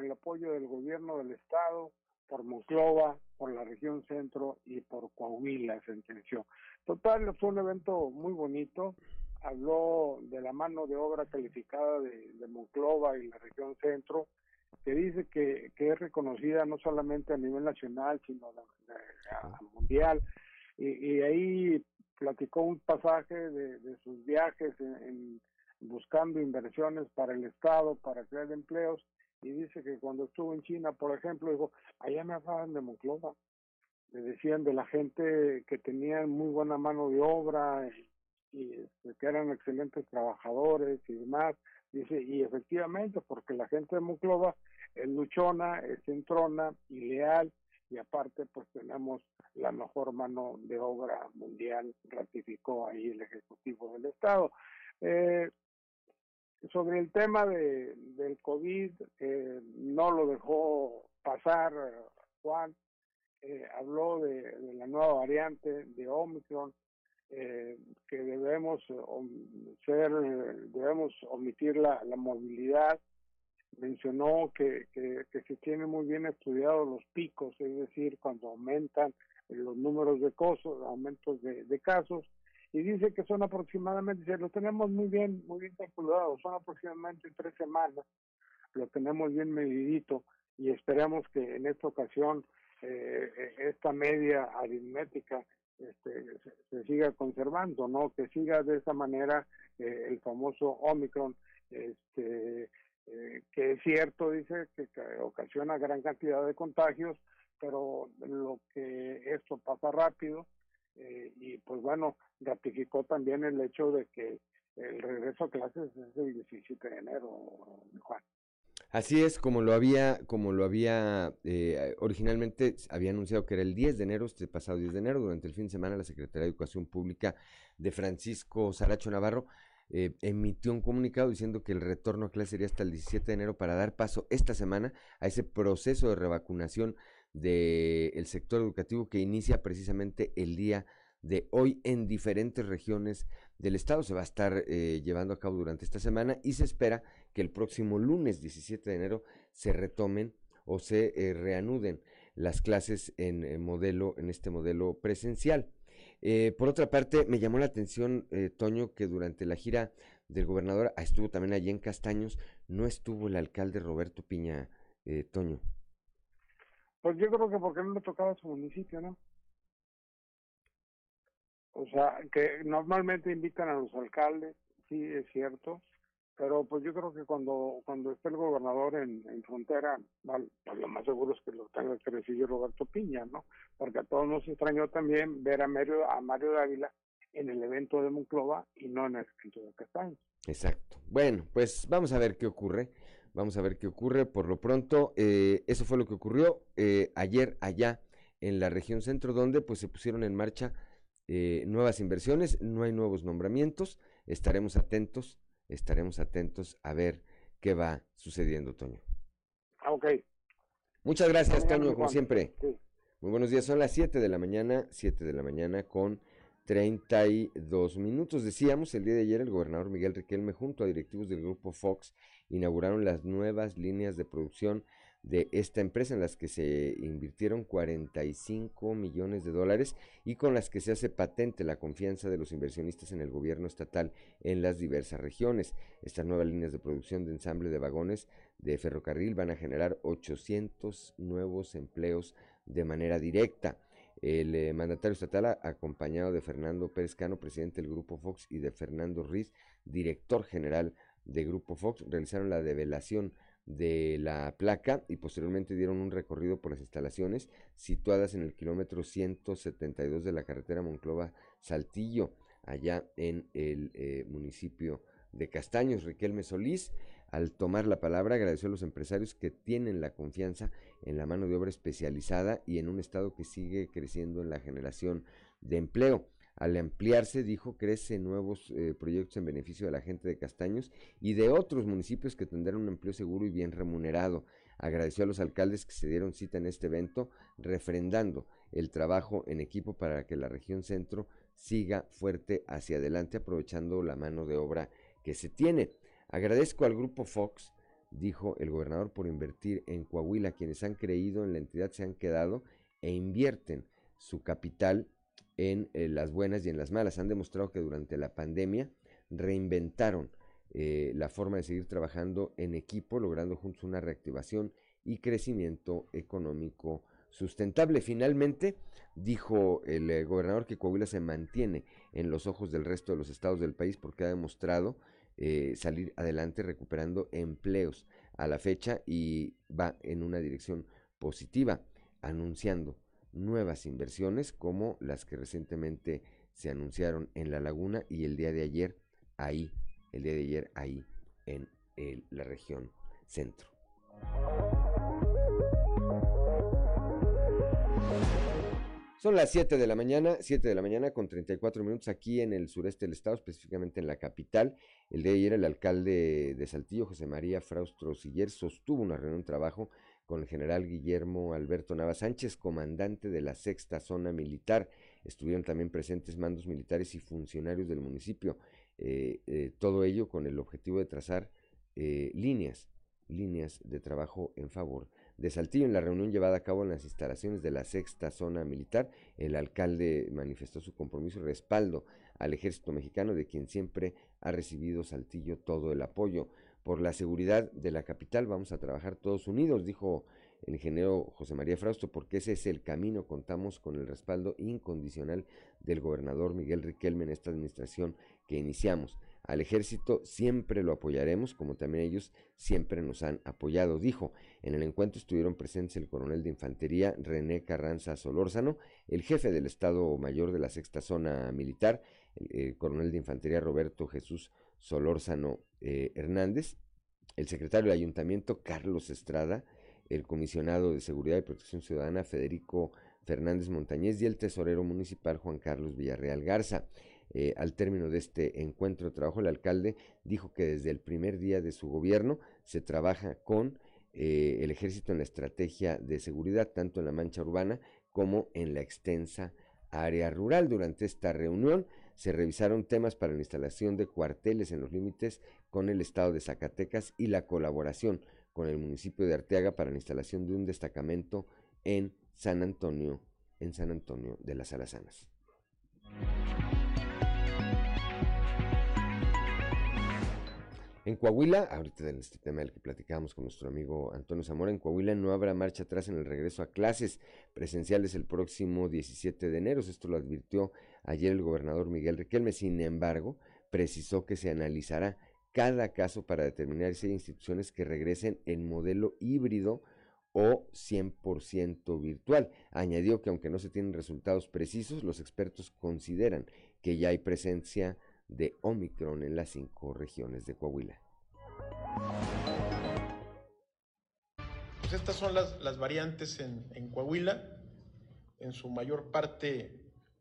El apoyo del gobierno del estado, por Monclova, por la región centro y por Coahuila, sentenció. Total, fue un evento muy bonito. Habló de la mano de obra calificada de, de Monclova y la región centro, que dice que, que, es reconocida no solamente a nivel nacional, sino a, mundial. Y, y, ahí platicó un pasaje de, de sus viajes en, en, buscando inversiones para el Estado, para crear empleos, y dice que cuando estuvo en China, por ejemplo, dijo, allá me hablaban de Monclova, me decían de la gente que tenían muy buena mano de obra y, y este, que eran excelentes trabajadores y demás, dice, y efectivamente, porque la gente de Monclova es luchona, es centrona y leal, y aparte pues tenemos la mejor mano de obra mundial, ratificó ahí el Ejecutivo del Estado. Eh, sobre el tema de, del COVID, eh, no lo dejó pasar Juan, eh, habló de, la nueva variante de Omicron, eh, que debemos ser, debemos omitir la, la movilidad, mencionó que, que, que, se tienen muy bien estudiados los picos, es decir, cuando aumentan los números de casos, aumentos de, de casos, y dice que son aproximadamente, dice, lo tenemos muy bien, muy bien calculado, son aproximadamente tres semanas, lo tenemos bien medidito y esperamos que en esta ocasión eh, esta media aritmética este, se, se, siga conservando, ¿no? Que siga de esa manera eh, el famoso Omicron, este, eh, que es cierto, dice, que, que ocasiona gran cantidad de contagios, pero lo que esto pasa rápido, eh, y pues bueno, ratificó también el hecho de que el regreso a clases es el 17 de enero.
Así es, como lo había, como lo había eh, originalmente había anunciado que era el 10 de enero, este pasado 10 de enero, durante el fin de semana la Secretaría de Educación Pública de Francisco Saracho Navarro eh, emitió un comunicado diciendo que el retorno a clase sería hasta el 17 de enero para dar paso esta semana a ese proceso de revacunación del el sector educativo que inicia precisamente el día de hoy en diferentes regiones del estado. Se va a estar eh, llevando a cabo durante esta semana y se espera que el próximo lunes 17 de enero se retomen o se eh, reanuden las clases en, en, modelo en este modelo presencial. Eh, por otra parte, me llamó la atención, eh, Toño, que durante la gira del gobernador, ah, estuvo también allí en Castaños, no estuvo el alcalde Roberto Piña, eh, Toño.
Pues yo creo que porque no le tocaba su municipio, ¿no? O sea, que normalmente invitan a los alcaldes, sí, es cierto, pero pues yo creo que cuando cuando esté el gobernador en, en frontera, pues lo más seguro es que lo tenga que recibir Roberto Piña, ¿no? Porque a todos nos extrañó también ver a Mario, a Mario Dávila en el evento de Monclova y no en el evento de Castaños.
Exacto. Bueno, pues vamos a ver qué ocurre. Vamos a ver qué ocurre. Por lo pronto, eh, eso fue lo que ocurrió eh, ayer allá en la región centro, donde pues se pusieron en marcha eh, nuevas inversiones, no hay nuevos nombramientos, estaremos atentos, estaremos atentos a ver qué va sucediendo, Toño.
Ah, ok.
Muchas gracias, Toño, como siempre. Sí. Muy buenos días, son las 7 de la mañana, 7 de la mañana con 32 minutos. Decíamos, el día de ayer el gobernador Miguel Riquelme junto a directivos del grupo Fox inauguraron las nuevas líneas de producción de esta empresa en las que se invirtieron 45 millones de dólares y con las que se hace patente la confianza de los inversionistas en el gobierno estatal en las diversas regiones. Estas nuevas líneas de producción de ensamble de vagones de ferrocarril van a generar 800 nuevos empleos de manera directa. El eh, mandatario estatal, acompañado de Fernando Pérez Cano, presidente del Grupo Fox, y de Fernando Riz, director general de Grupo Fox, realizaron la develación de la placa y posteriormente dieron un recorrido por las instalaciones situadas en el kilómetro 172 de la carretera Monclova-Saltillo, allá en el eh, municipio de Castaños. Riquelme Solís, al tomar la palabra, agradeció a los empresarios que tienen la confianza en la mano de obra especializada y en un estado que sigue creciendo en la generación de empleo. Al ampliarse, dijo, crece nuevos eh, proyectos en beneficio de la gente de Castaños y de otros municipios que tendrán un empleo seguro y bien remunerado. Agradeció a los alcaldes que se dieron cita en este evento, refrendando el trabajo en equipo para que la región centro siga fuerte hacia adelante, aprovechando la mano de obra que se tiene. Agradezco al grupo Fox dijo el gobernador, por invertir en Coahuila. Quienes han creído en la entidad se han quedado e invierten su capital en eh, las buenas y en las malas. Han demostrado que durante la pandemia reinventaron eh, la forma de seguir trabajando en equipo, logrando juntos una reactivación y crecimiento económico sustentable. Finalmente, dijo el eh, gobernador que Coahuila se mantiene en los ojos del resto de los estados del país porque ha demostrado salir adelante recuperando empleos a la fecha y va en una dirección positiva, anunciando nuevas inversiones como las que recientemente se anunciaron en La Laguna y el día de ayer ahí, el día de ayer ahí en la región centro. Son las 7 de la mañana, 7 de la mañana con 34 minutos aquí en el sureste del estado, específicamente en la capital. El día de ayer el alcalde de Saltillo, José María Fraustro Siller, sostuvo una reunión de trabajo con el general Guillermo Alberto Nava Sánchez, comandante de la sexta zona militar. Estuvieron también presentes mandos militares y funcionarios del municipio. Eh, eh, todo ello con el objetivo de trazar eh, líneas, líneas de trabajo en favor de Saltillo. En la reunión llevada a cabo en las instalaciones de la sexta zona militar, el alcalde manifestó su compromiso y respaldo al ejército mexicano, de quien siempre ha recibido Saltillo todo el apoyo. Por la seguridad de la capital vamos a trabajar todos unidos, dijo el ingeniero José María Frausto, porque ese es el camino. Contamos con el respaldo incondicional del gobernador Miguel Riquelme en esta administración que iniciamos. Al ejército siempre lo apoyaremos, como también ellos siempre nos han apoyado, dijo. En el encuentro estuvieron presentes el coronel de infantería René Carranza Solórzano, el jefe del Estado Mayor de la Sexta Zona Militar, el, coronel de infantería Roberto Jesús Solórzano eh, Hernández, el secretario del ayuntamiento Carlos Estrada, el comisionado de Seguridad y Protección Ciudadana Federico Fernández Montañez y el tesorero municipal Juan Carlos Villarreal Garza. Eh, al término de este encuentro de trabajo, el alcalde dijo que desde el primer día de su gobierno se trabaja con eh, el ejército en la estrategia de seguridad, tanto en la mancha urbana como en la extensa área rural. Durante esta reunión se revisaron temas para la instalación de cuarteles en los límites con el estado de Zacatecas y la colaboración con el municipio de Arteaga para la instalación de un destacamento en San Antonio, en San Antonio de las Alazanas. En Coahuila, ahorita en este tema del que platicábamos con nuestro amigo Antonio Zamora, en Coahuila no habrá marcha atrás en el regreso a clases presenciales el próximo 17 de enero. Esto lo advirtió ayer el gobernador Miguel Riquelme. Sin embargo, precisó que se analizará cada caso para determinar si hay instituciones que regresen en modelo híbrido o 100% virtual. Añadió que aunque no se tienen resultados precisos, los expertos consideran que ya hay presencia de Omicron en las cinco regiones de Coahuila.
Pues estas son las, variantes en, Coahuila, en su mayor parte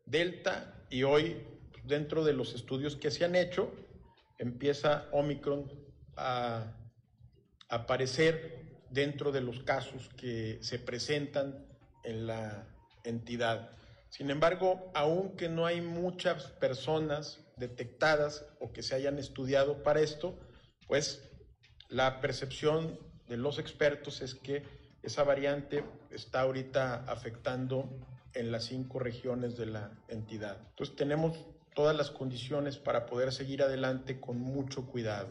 Delta, y hoy dentro de los estudios que se han hecho, empieza Omicron a aparecer dentro de los casos que se presentan en la entidad. Sin embargo, aunque no hay muchas personas detectadas o que se hayan estudiado para esto, pues la percepción de los expertos es que esa variante está ahorita afectando en las cinco regiones de la entidad. Entonces tenemos todas las condiciones para poder seguir adelante con mucho cuidado.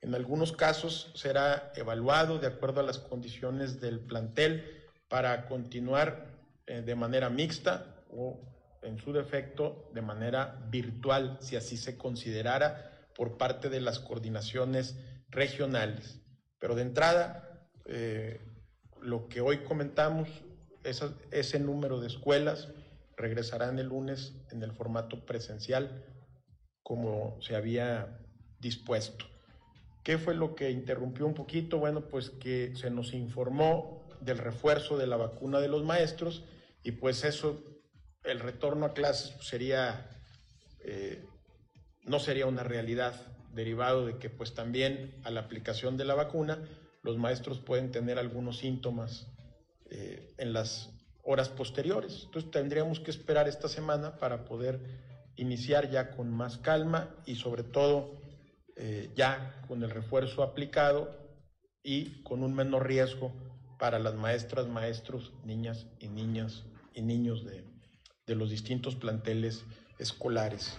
En algunos casos será evaluado de acuerdo a las condiciones del plantel para continuar eh, de manera mixta o en su defecto de manera virtual, si así se considerara por parte de las coordinaciones regionales. Pero de entrada, eh, lo que hoy comentamos, ese número de escuelas regresarán el lunes en el formato presencial como se había dispuesto. ¿Qué fue lo que interrumpió un poquito? Bueno, pues que se nos informó del refuerzo de la vacuna de los maestros y pues eso el retorno a clases pues, sería, eh, no sería una realidad, derivado de que pues también a la aplicación de la vacuna los maestros pueden tener algunos síntomas eh, en las horas posteriores. Entonces tendríamos que esperar esta semana para poder iniciar ya con más calma y sobre todo eh, ya con el refuerzo aplicado y con un menor riesgo para las maestras, maestros, niñas y niñas y niños de, de los distintos planteles escolares.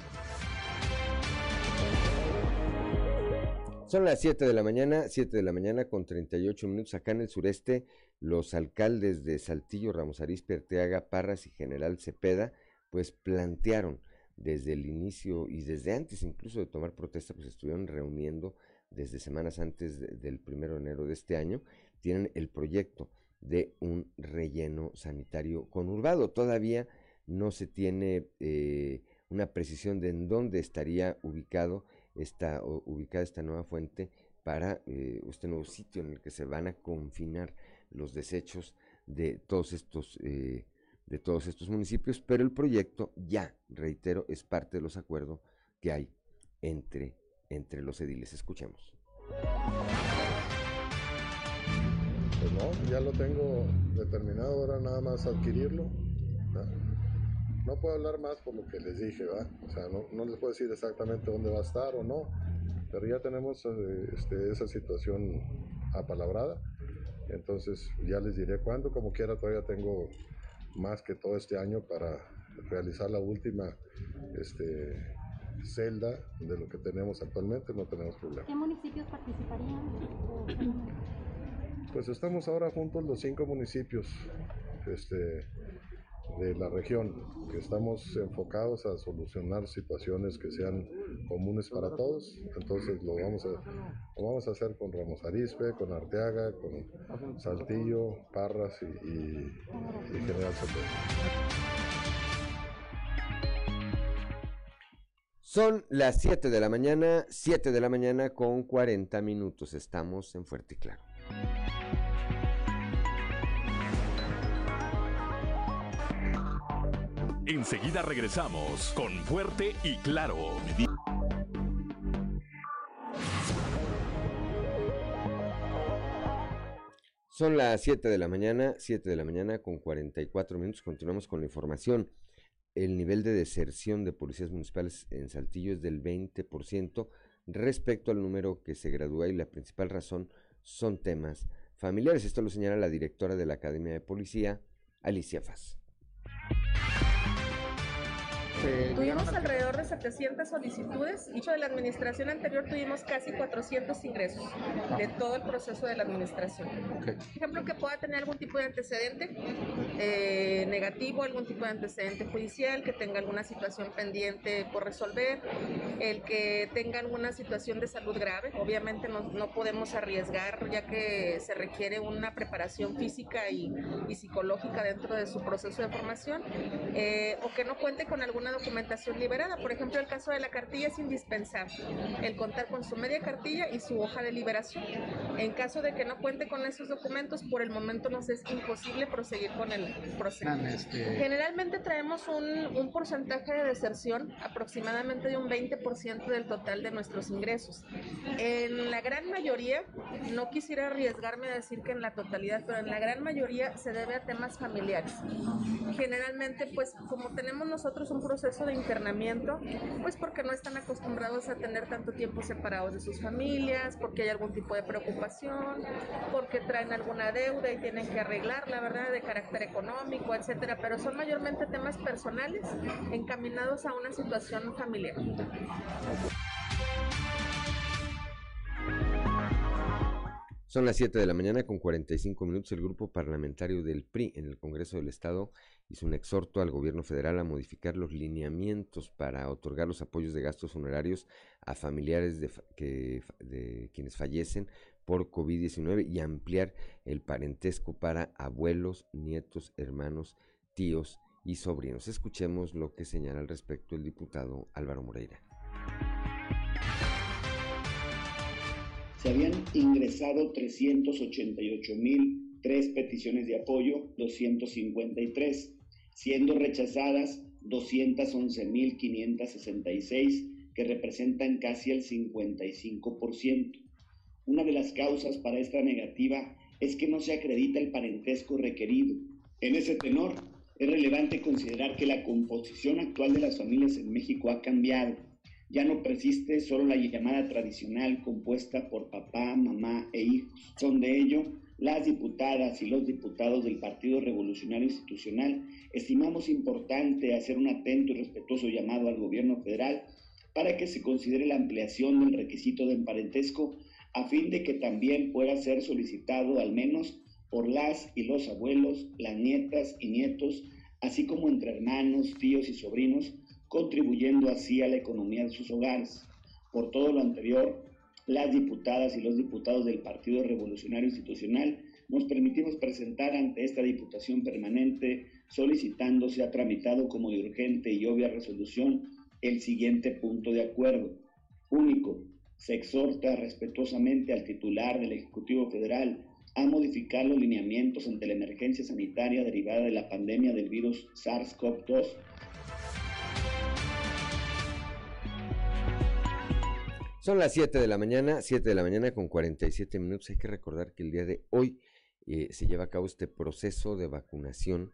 Son las 7 de la mañana, 7 de la mañana con 38 minutos acá en el sureste. Los alcaldes de Saltillo, Ramos Arizpe, Arteaga, Parras y General Cepeda, pues plantearon desde el inicio y desde antes incluso de tomar protesta, pues estuvieron reuniendo desde semanas antes del primero de enero de este año, tienen el proyecto de un relleno sanitario conurbado. Todavía no se tiene eh, una precisión de en dónde estaría ubicado esta, ubicada esta nueva fuente para eh, este nuevo sitio en el que se van a confinar los desechos de todos estos eh, de todos estos municipios, pero el proyecto ya, reitero, es parte de los acuerdos que hay entre, entre los ediles. Escuchemos.
Pues no, ya lo tengo determinado, ahora nada más adquirirlo. Puedo hablar más por lo que les dije, ¿va? O sea, no, no, les puedo decir exactamente dónde va a estar o no, pero ya tenemos eh, este, esa situación apalabrada. Entonces ya les diré cuándo, como quiera todavía tengo más que todo este año para realizar la última este, celda de lo que tenemos actualmente, no tenemos problema.
¿Qué municipios participarían?
Pues estamos ahora juntos los cinco municipios. Este, de la región, que estamos enfocados a solucionar situaciones que sean comunes para todos. Entonces lo vamos a, lo vamos a hacer con Ramos Arispe, con Arteaga, con Saltillo, Parras y, y, General Cepeda.
Son las 7 de la mañana, 7 de la mañana con 40 minutos. Estamos en Fuerte y Claro.
Enseguida regresamos con Fuerte y Claro.
Son las 7 de la mañana, 7 de la mañana con 44 minutos. Continuamos con la información. El nivel de deserción de policías municipales en Saltillo es del 20% respecto al número que se gradúa y la principal razón son temas familiares. Esto lo señala la directora de la Academia de Policía, Alicia Faz.
Tuvimos alrededor de 700 solicitudes. Dicho de la administración anterior tuvimos casi 400 ingresos de todo el proceso de la administración. Por ejemplo, que pueda tener algún tipo de antecedente eh, negativo, algún tipo de antecedente judicial, que tenga alguna situación pendiente por resolver, el que tenga alguna situación de salud grave. Obviamente no, no podemos arriesgar ya que se requiere una preparación física y, y psicológica dentro de su proceso de formación, eh, o que no cuente con alguna documentación liberada. Por ejemplo, el caso de la cartilla es indispensable, el contar con su media cartilla y su hoja de liberación. En caso de que no cuente con esos documentos, por el momento nos es imposible proseguir con el proceso. Generalmente traemos un, un porcentaje de deserción aproximadamente de un 20% del total de nuestros ingresos. En la gran mayoría, no quisiera arriesgarme a decir que en la totalidad, pero en la gran mayoría se debe a temas familiares. Generalmente, pues como tenemos nosotros un proceso de internamiento, pues porque no están acostumbrados a tener tanto tiempo separados de sus familias, porque hay algún tipo de preocupación, porque traen alguna deuda y tienen que arreglar, la verdad, de carácter económico, etcétera, pero son mayormente temas personales encaminados a una situación familiar.
Son las 7 de la mañana con 45 minutos. El grupo parlamentario del PRI en el Congreso del Estado hizo un exhorto al gobierno federal a modificar los lineamientos para otorgar los apoyos de gastos funerarios a familiares de, de quienes fallecen por COVID-19 y ampliar el parentesco para abuelos, nietos, hermanos, tíos y sobrinos. Escuchemos lo que señala al respecto el diputado Álvaro Moreira.
se habían ingresado 388 mil tres peticiones de apoyo, 253, siendo rechazadas 211 mil 566, que representan casi el 55%. Una de las causas para esta negativa es que no se acredita el parentesco requerido. En ese tenor, es relevante considerar que la composición actual de las familias en México ha cambiado Ya no persiste solo la llamada tradicional compuesta por papá, mamá e hijos. Son de ello las diputadas y los diputados del Partido Revolucionario Institucional estimamos importante hacer un atento y respetuoso llamado al gobierno federal para que se considere la ampliación del requisito de emparentesco a fin de que también pueda ser solicitado al menos por las y los abuelos, las nietas y nietos, así como entre hermanos, tíos y sobrinos, contribuyendo así a la economía de sus hogares. Por todo lo anterior, las diputadas y los diputados del Partido Revolucionario Institucional nos permitimos presentar ante esta Diputación Permanente solicitando sea tramitado como de urgente y obvia resolución el siguiente punto de acuerdo. Único, se exhorta respetuosamente al titular del Ejecutivo Federal a modificar los lineamientos ante la emergencia sanitaria derivada de la pandemia del virus SARS-CoV-2
Son las 7 de la mañana, 7 de la mañana con 47 minutos. Hay que recordar que el día de hoy eh, se lleva a cabo este proceso de vacunación,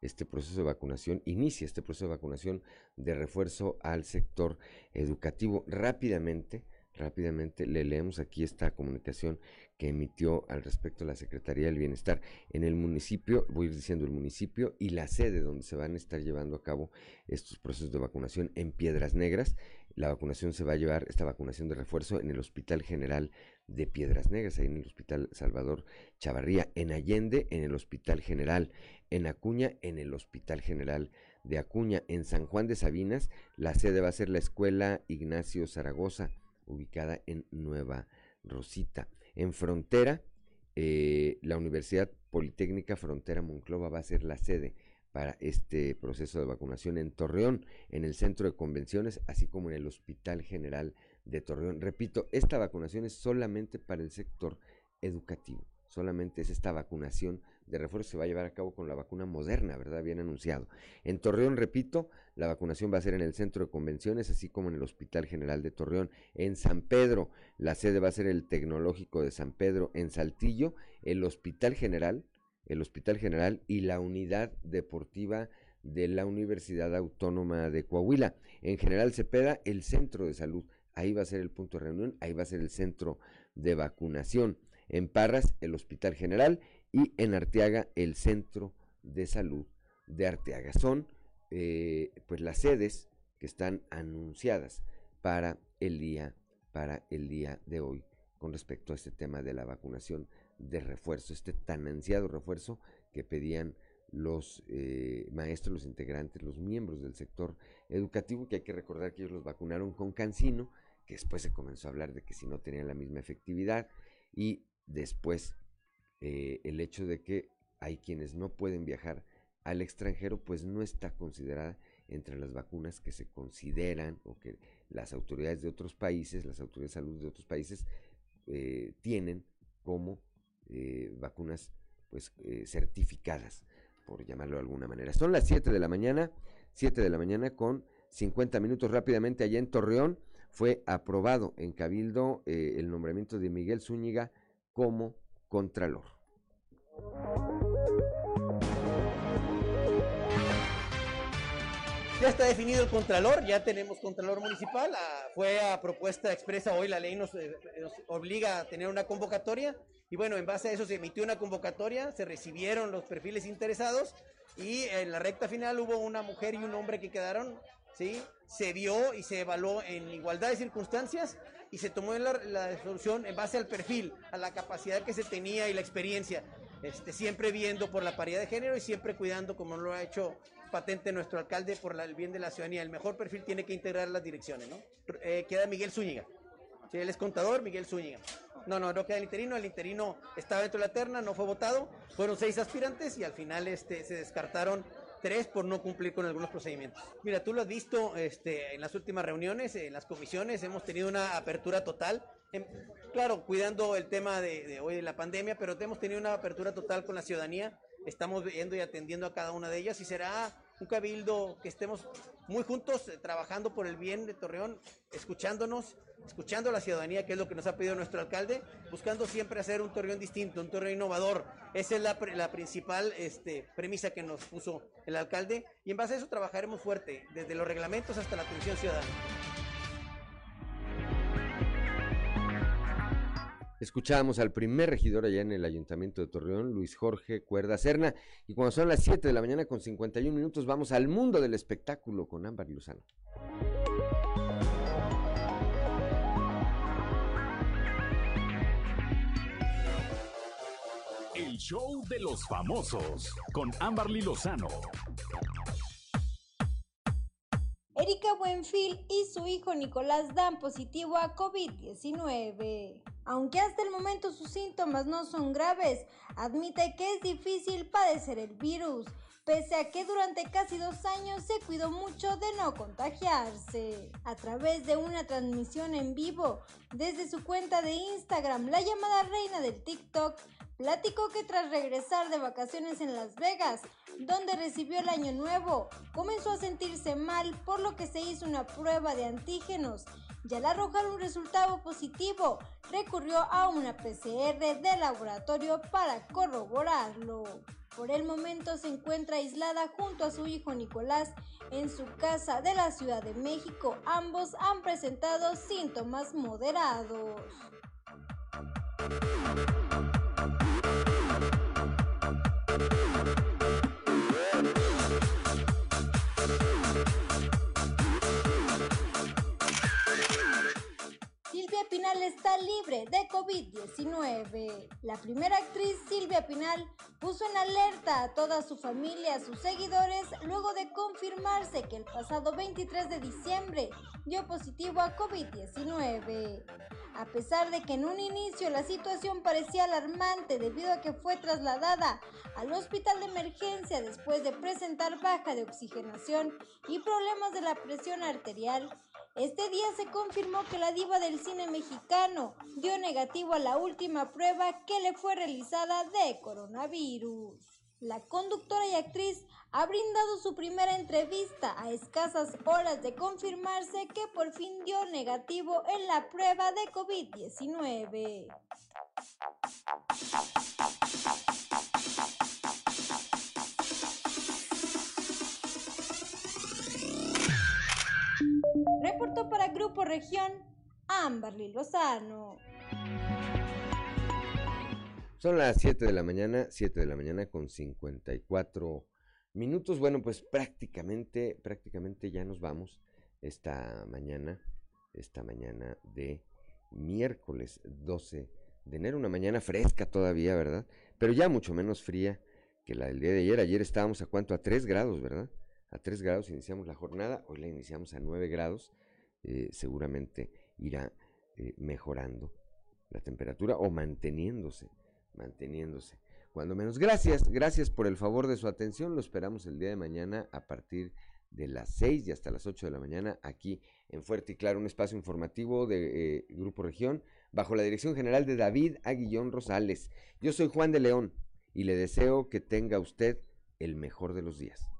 este proceso de vacunación, inicia este proceso de vacunación de refuerzo al sector educativo. Rápidamente, rápidamente le leemos aquí esta comunicación que emitió al respecto la Secretaría del Bienestar. En el municipio, voy a ir diciendo el municipio y la sede donde se van a estar llevando a cabo estos procesos de vacunación en Piedras Negras. La vacunación se va a llevar, esta vacunación de refuerzo, en el Hospital General de Piedras Negras, ahí en el Hospital Salvador Chavarría, en Allende, en el Hospital General, en Acuña, en el Hospital General de Acuña, en San Juan de Sabinas, la sede va a ser la Escuela Ignacio Zaragoza, ubicada en Nueva Rosita. En Frontera, eh, la Universidad Politécnica Frontera Monclova va a ser la sede para este proceso de vacunación en Torreón, en el centro de convenciones, así como en el Hospital General de Torreón. Repito, esta vacunación es solamente para el sector educativo, solamente es esta vacunación de refuerzo se va a llevar a cabo con la vacuna moderna, ¿verdad? Bien anunciado. En Torreón, repito, la vacunación va a ser en el centro de convenciones, así como en el Hospital General de Torreón. En San Pedro, la sede va a ser el Tecnológico de San Pedro. En Saltillo, el Hospital General el Hospital General y la Unidad Deportiva de la Universidad Autónoma de Coahuila. En General Cepeda, el Centro de Salud. Ahí va a ser el punto de reunión, ahí va a ser el centro de vacunación. En Parras, el Hospital General y en Arteaga, el Centro de Salud de Arteaga. Son eh, pues las sedes que están anunciadas para el día para el día de hoy con respecto a este tema de la vacunación de refuerzo, este tan ansiado refuerzo que pedían los eh, maestros, los integrantes, los miembros del sector educativo, que hay que recordar que ellos los vacunaron con Cancino, que después se comenzó a hablar de que si no tenían la misma efectividad, y después eh, el hecho de que hay quienes no pueden viajar al extranjero, pues no está considerada entre las vacunas que se consideran o que las autoridades de otros países, las autoridades de salud de otros países, eh, tienen como eh, vacunas pues eh, certificadas, por llamarlo de alguna manera. Son las 7 de la mañana, 7 de la mañana con 50 minutos rápidamente allá en Torreón. Fue aprobado en Cabildo eh, el nombramiento de Miguel Zúñiga como Contralor.
Ya está definido el Contralor, ya tenemos Contralor Municipal. Ah, fue a propuesta expresa hoy, la ley nos, nos obliga a tener una convocatoria y bueno, en base a eso se emitió una convocatoria, se recibieron los perfiles interesados y en la recta final hubo una mujer y un hombre que quedaron, ¿sí? Se vio y se evaluó en igualdad de circunstancias y se tomó la, la solución en base al perfil, a la capacidad que se tenía y la experiencia. Este, siempre viendo por la paridad de género y siempre cuidando, como lo ha hecho patente nuestro alcalde, por el bien de la ciudadanía. El mejor perfil tiene que integrar las direcciones, ¿no? Eh, queda Miguel Zúñiga. Sí, él es contador, Miguel Zúñiga. No, no, no queda el interino. El interino estaba dentro de la terna, no fue votado. Fueron seis aspirantes y al final este, se descartaron tres por no cumplir con algunos procedimientos. Mira, tú lo has visto este, en las últimas reuniones, en las comisiones, hemos tenido una apertura total. claro, cuidando el tema de, de, hoy de la pandemia, pero hemos tenido una apertura total con la ciudadanía. Estamos viendo y atendiendo a cada una de ellas y será un cabildo que estemos muy juntos, eh, trabajando por el bien de Torreón, escuchándonos escuchando a la ciudadanía, que es lo que nos ha pedido nuestro alcalde, buscando siempre hacer un Torreón distinto, un Torreón innovador. Esa es la, principal este, premisa que nos puso el alcalde y en base a eso trabajaremos fuerte, desde los reglamentos hasta la atención ciudadana.
Escuchábamos al primer regidor allá en el Ayuntamiento de Torreón, Luis Jorge Cuerda Serna. Y cuando son las 7 de la mañana con 51 minutos, vamos al mundo del espectáculo con Ámbar Luzano.
El show de los famosos con Amberly Lozano.
Erika Buenfil y su hijo Nicolás dan positivo a COVID-19. Aunque hasta el momento sus síntomas no son graves, admite que es difícil padecer el virus, pese a que durante casi dos años se cuidó mucho de no contagiarse. A través de una transmisión en vivo desde su cuenta de Instagram, la llamada reina del TikTok platicó que tras regresar de vacaciones en Las Vegas, donde recibió el año nuevo, comenzó a sentirse mal por lo que se hizo una prueba de antígenos y al arrojar un resultado positivo, recurrió a una PCR de laboratorio para corroborarlo. Por el momento se encuentra aislada junto a su hijo Nicolás en su casa de la Ciudad de México. Ambos han presentado síntomas moderados. Silvia Pinal está libre de COVID-19. La primera actriz Silvia Pinal puso en alerta a toda su familia, a sus seguidores, luego de confirmarse que el pasado 23 de diciembre dio positivo a COVID-19. A pesar de que en un inicio la situación parecía alarmante debido a que fue trasladada al hospital de emergencia después de presentar baja de oxigenación y problemas de la presión arterial, este día se confirmó que la diva del cine mexicano dio negativo a la última prueba que le fue realizada de coronavirus. La conductora y actriz ha brindado su primera entrevista a escasas horas de confirmarse que por fin dio negativo en la prueba de COVID-19. Reportó para Grupo Región Amberly Lozano.
Son las 7 de la mañana, 7 de la mañana con 54 minutos. Bueno, pues prácticamente, prácticamente ya nos vamos esta mañana, esta mañana de miércoles 12 de enero, una mañana fresca todavía, ¿verdad? Pero ya mucho menos fría que la del día de ayer. Ayer estábamos a cuánto, a 3 grados, ¿verdad? A 3 grados iniciamos la jornada, hoy la iniciamos a 9 grados. Eh, seguramente irá eh, mejorando la temperatura o manteniéndose, manteniéndose. Cuando menos, gracias, gracias por el favor de su atención. Lo esperamos el día de mañana a partir de las 6 y hasta las 8 de la mañana aquí en Fuerte y Claro, un espacio informativo de eh, Grupo Región bajo la dirección general de David Aguillón Rosales. Yo soy Juan de León y le deseo que tenga usted el mejor de los días.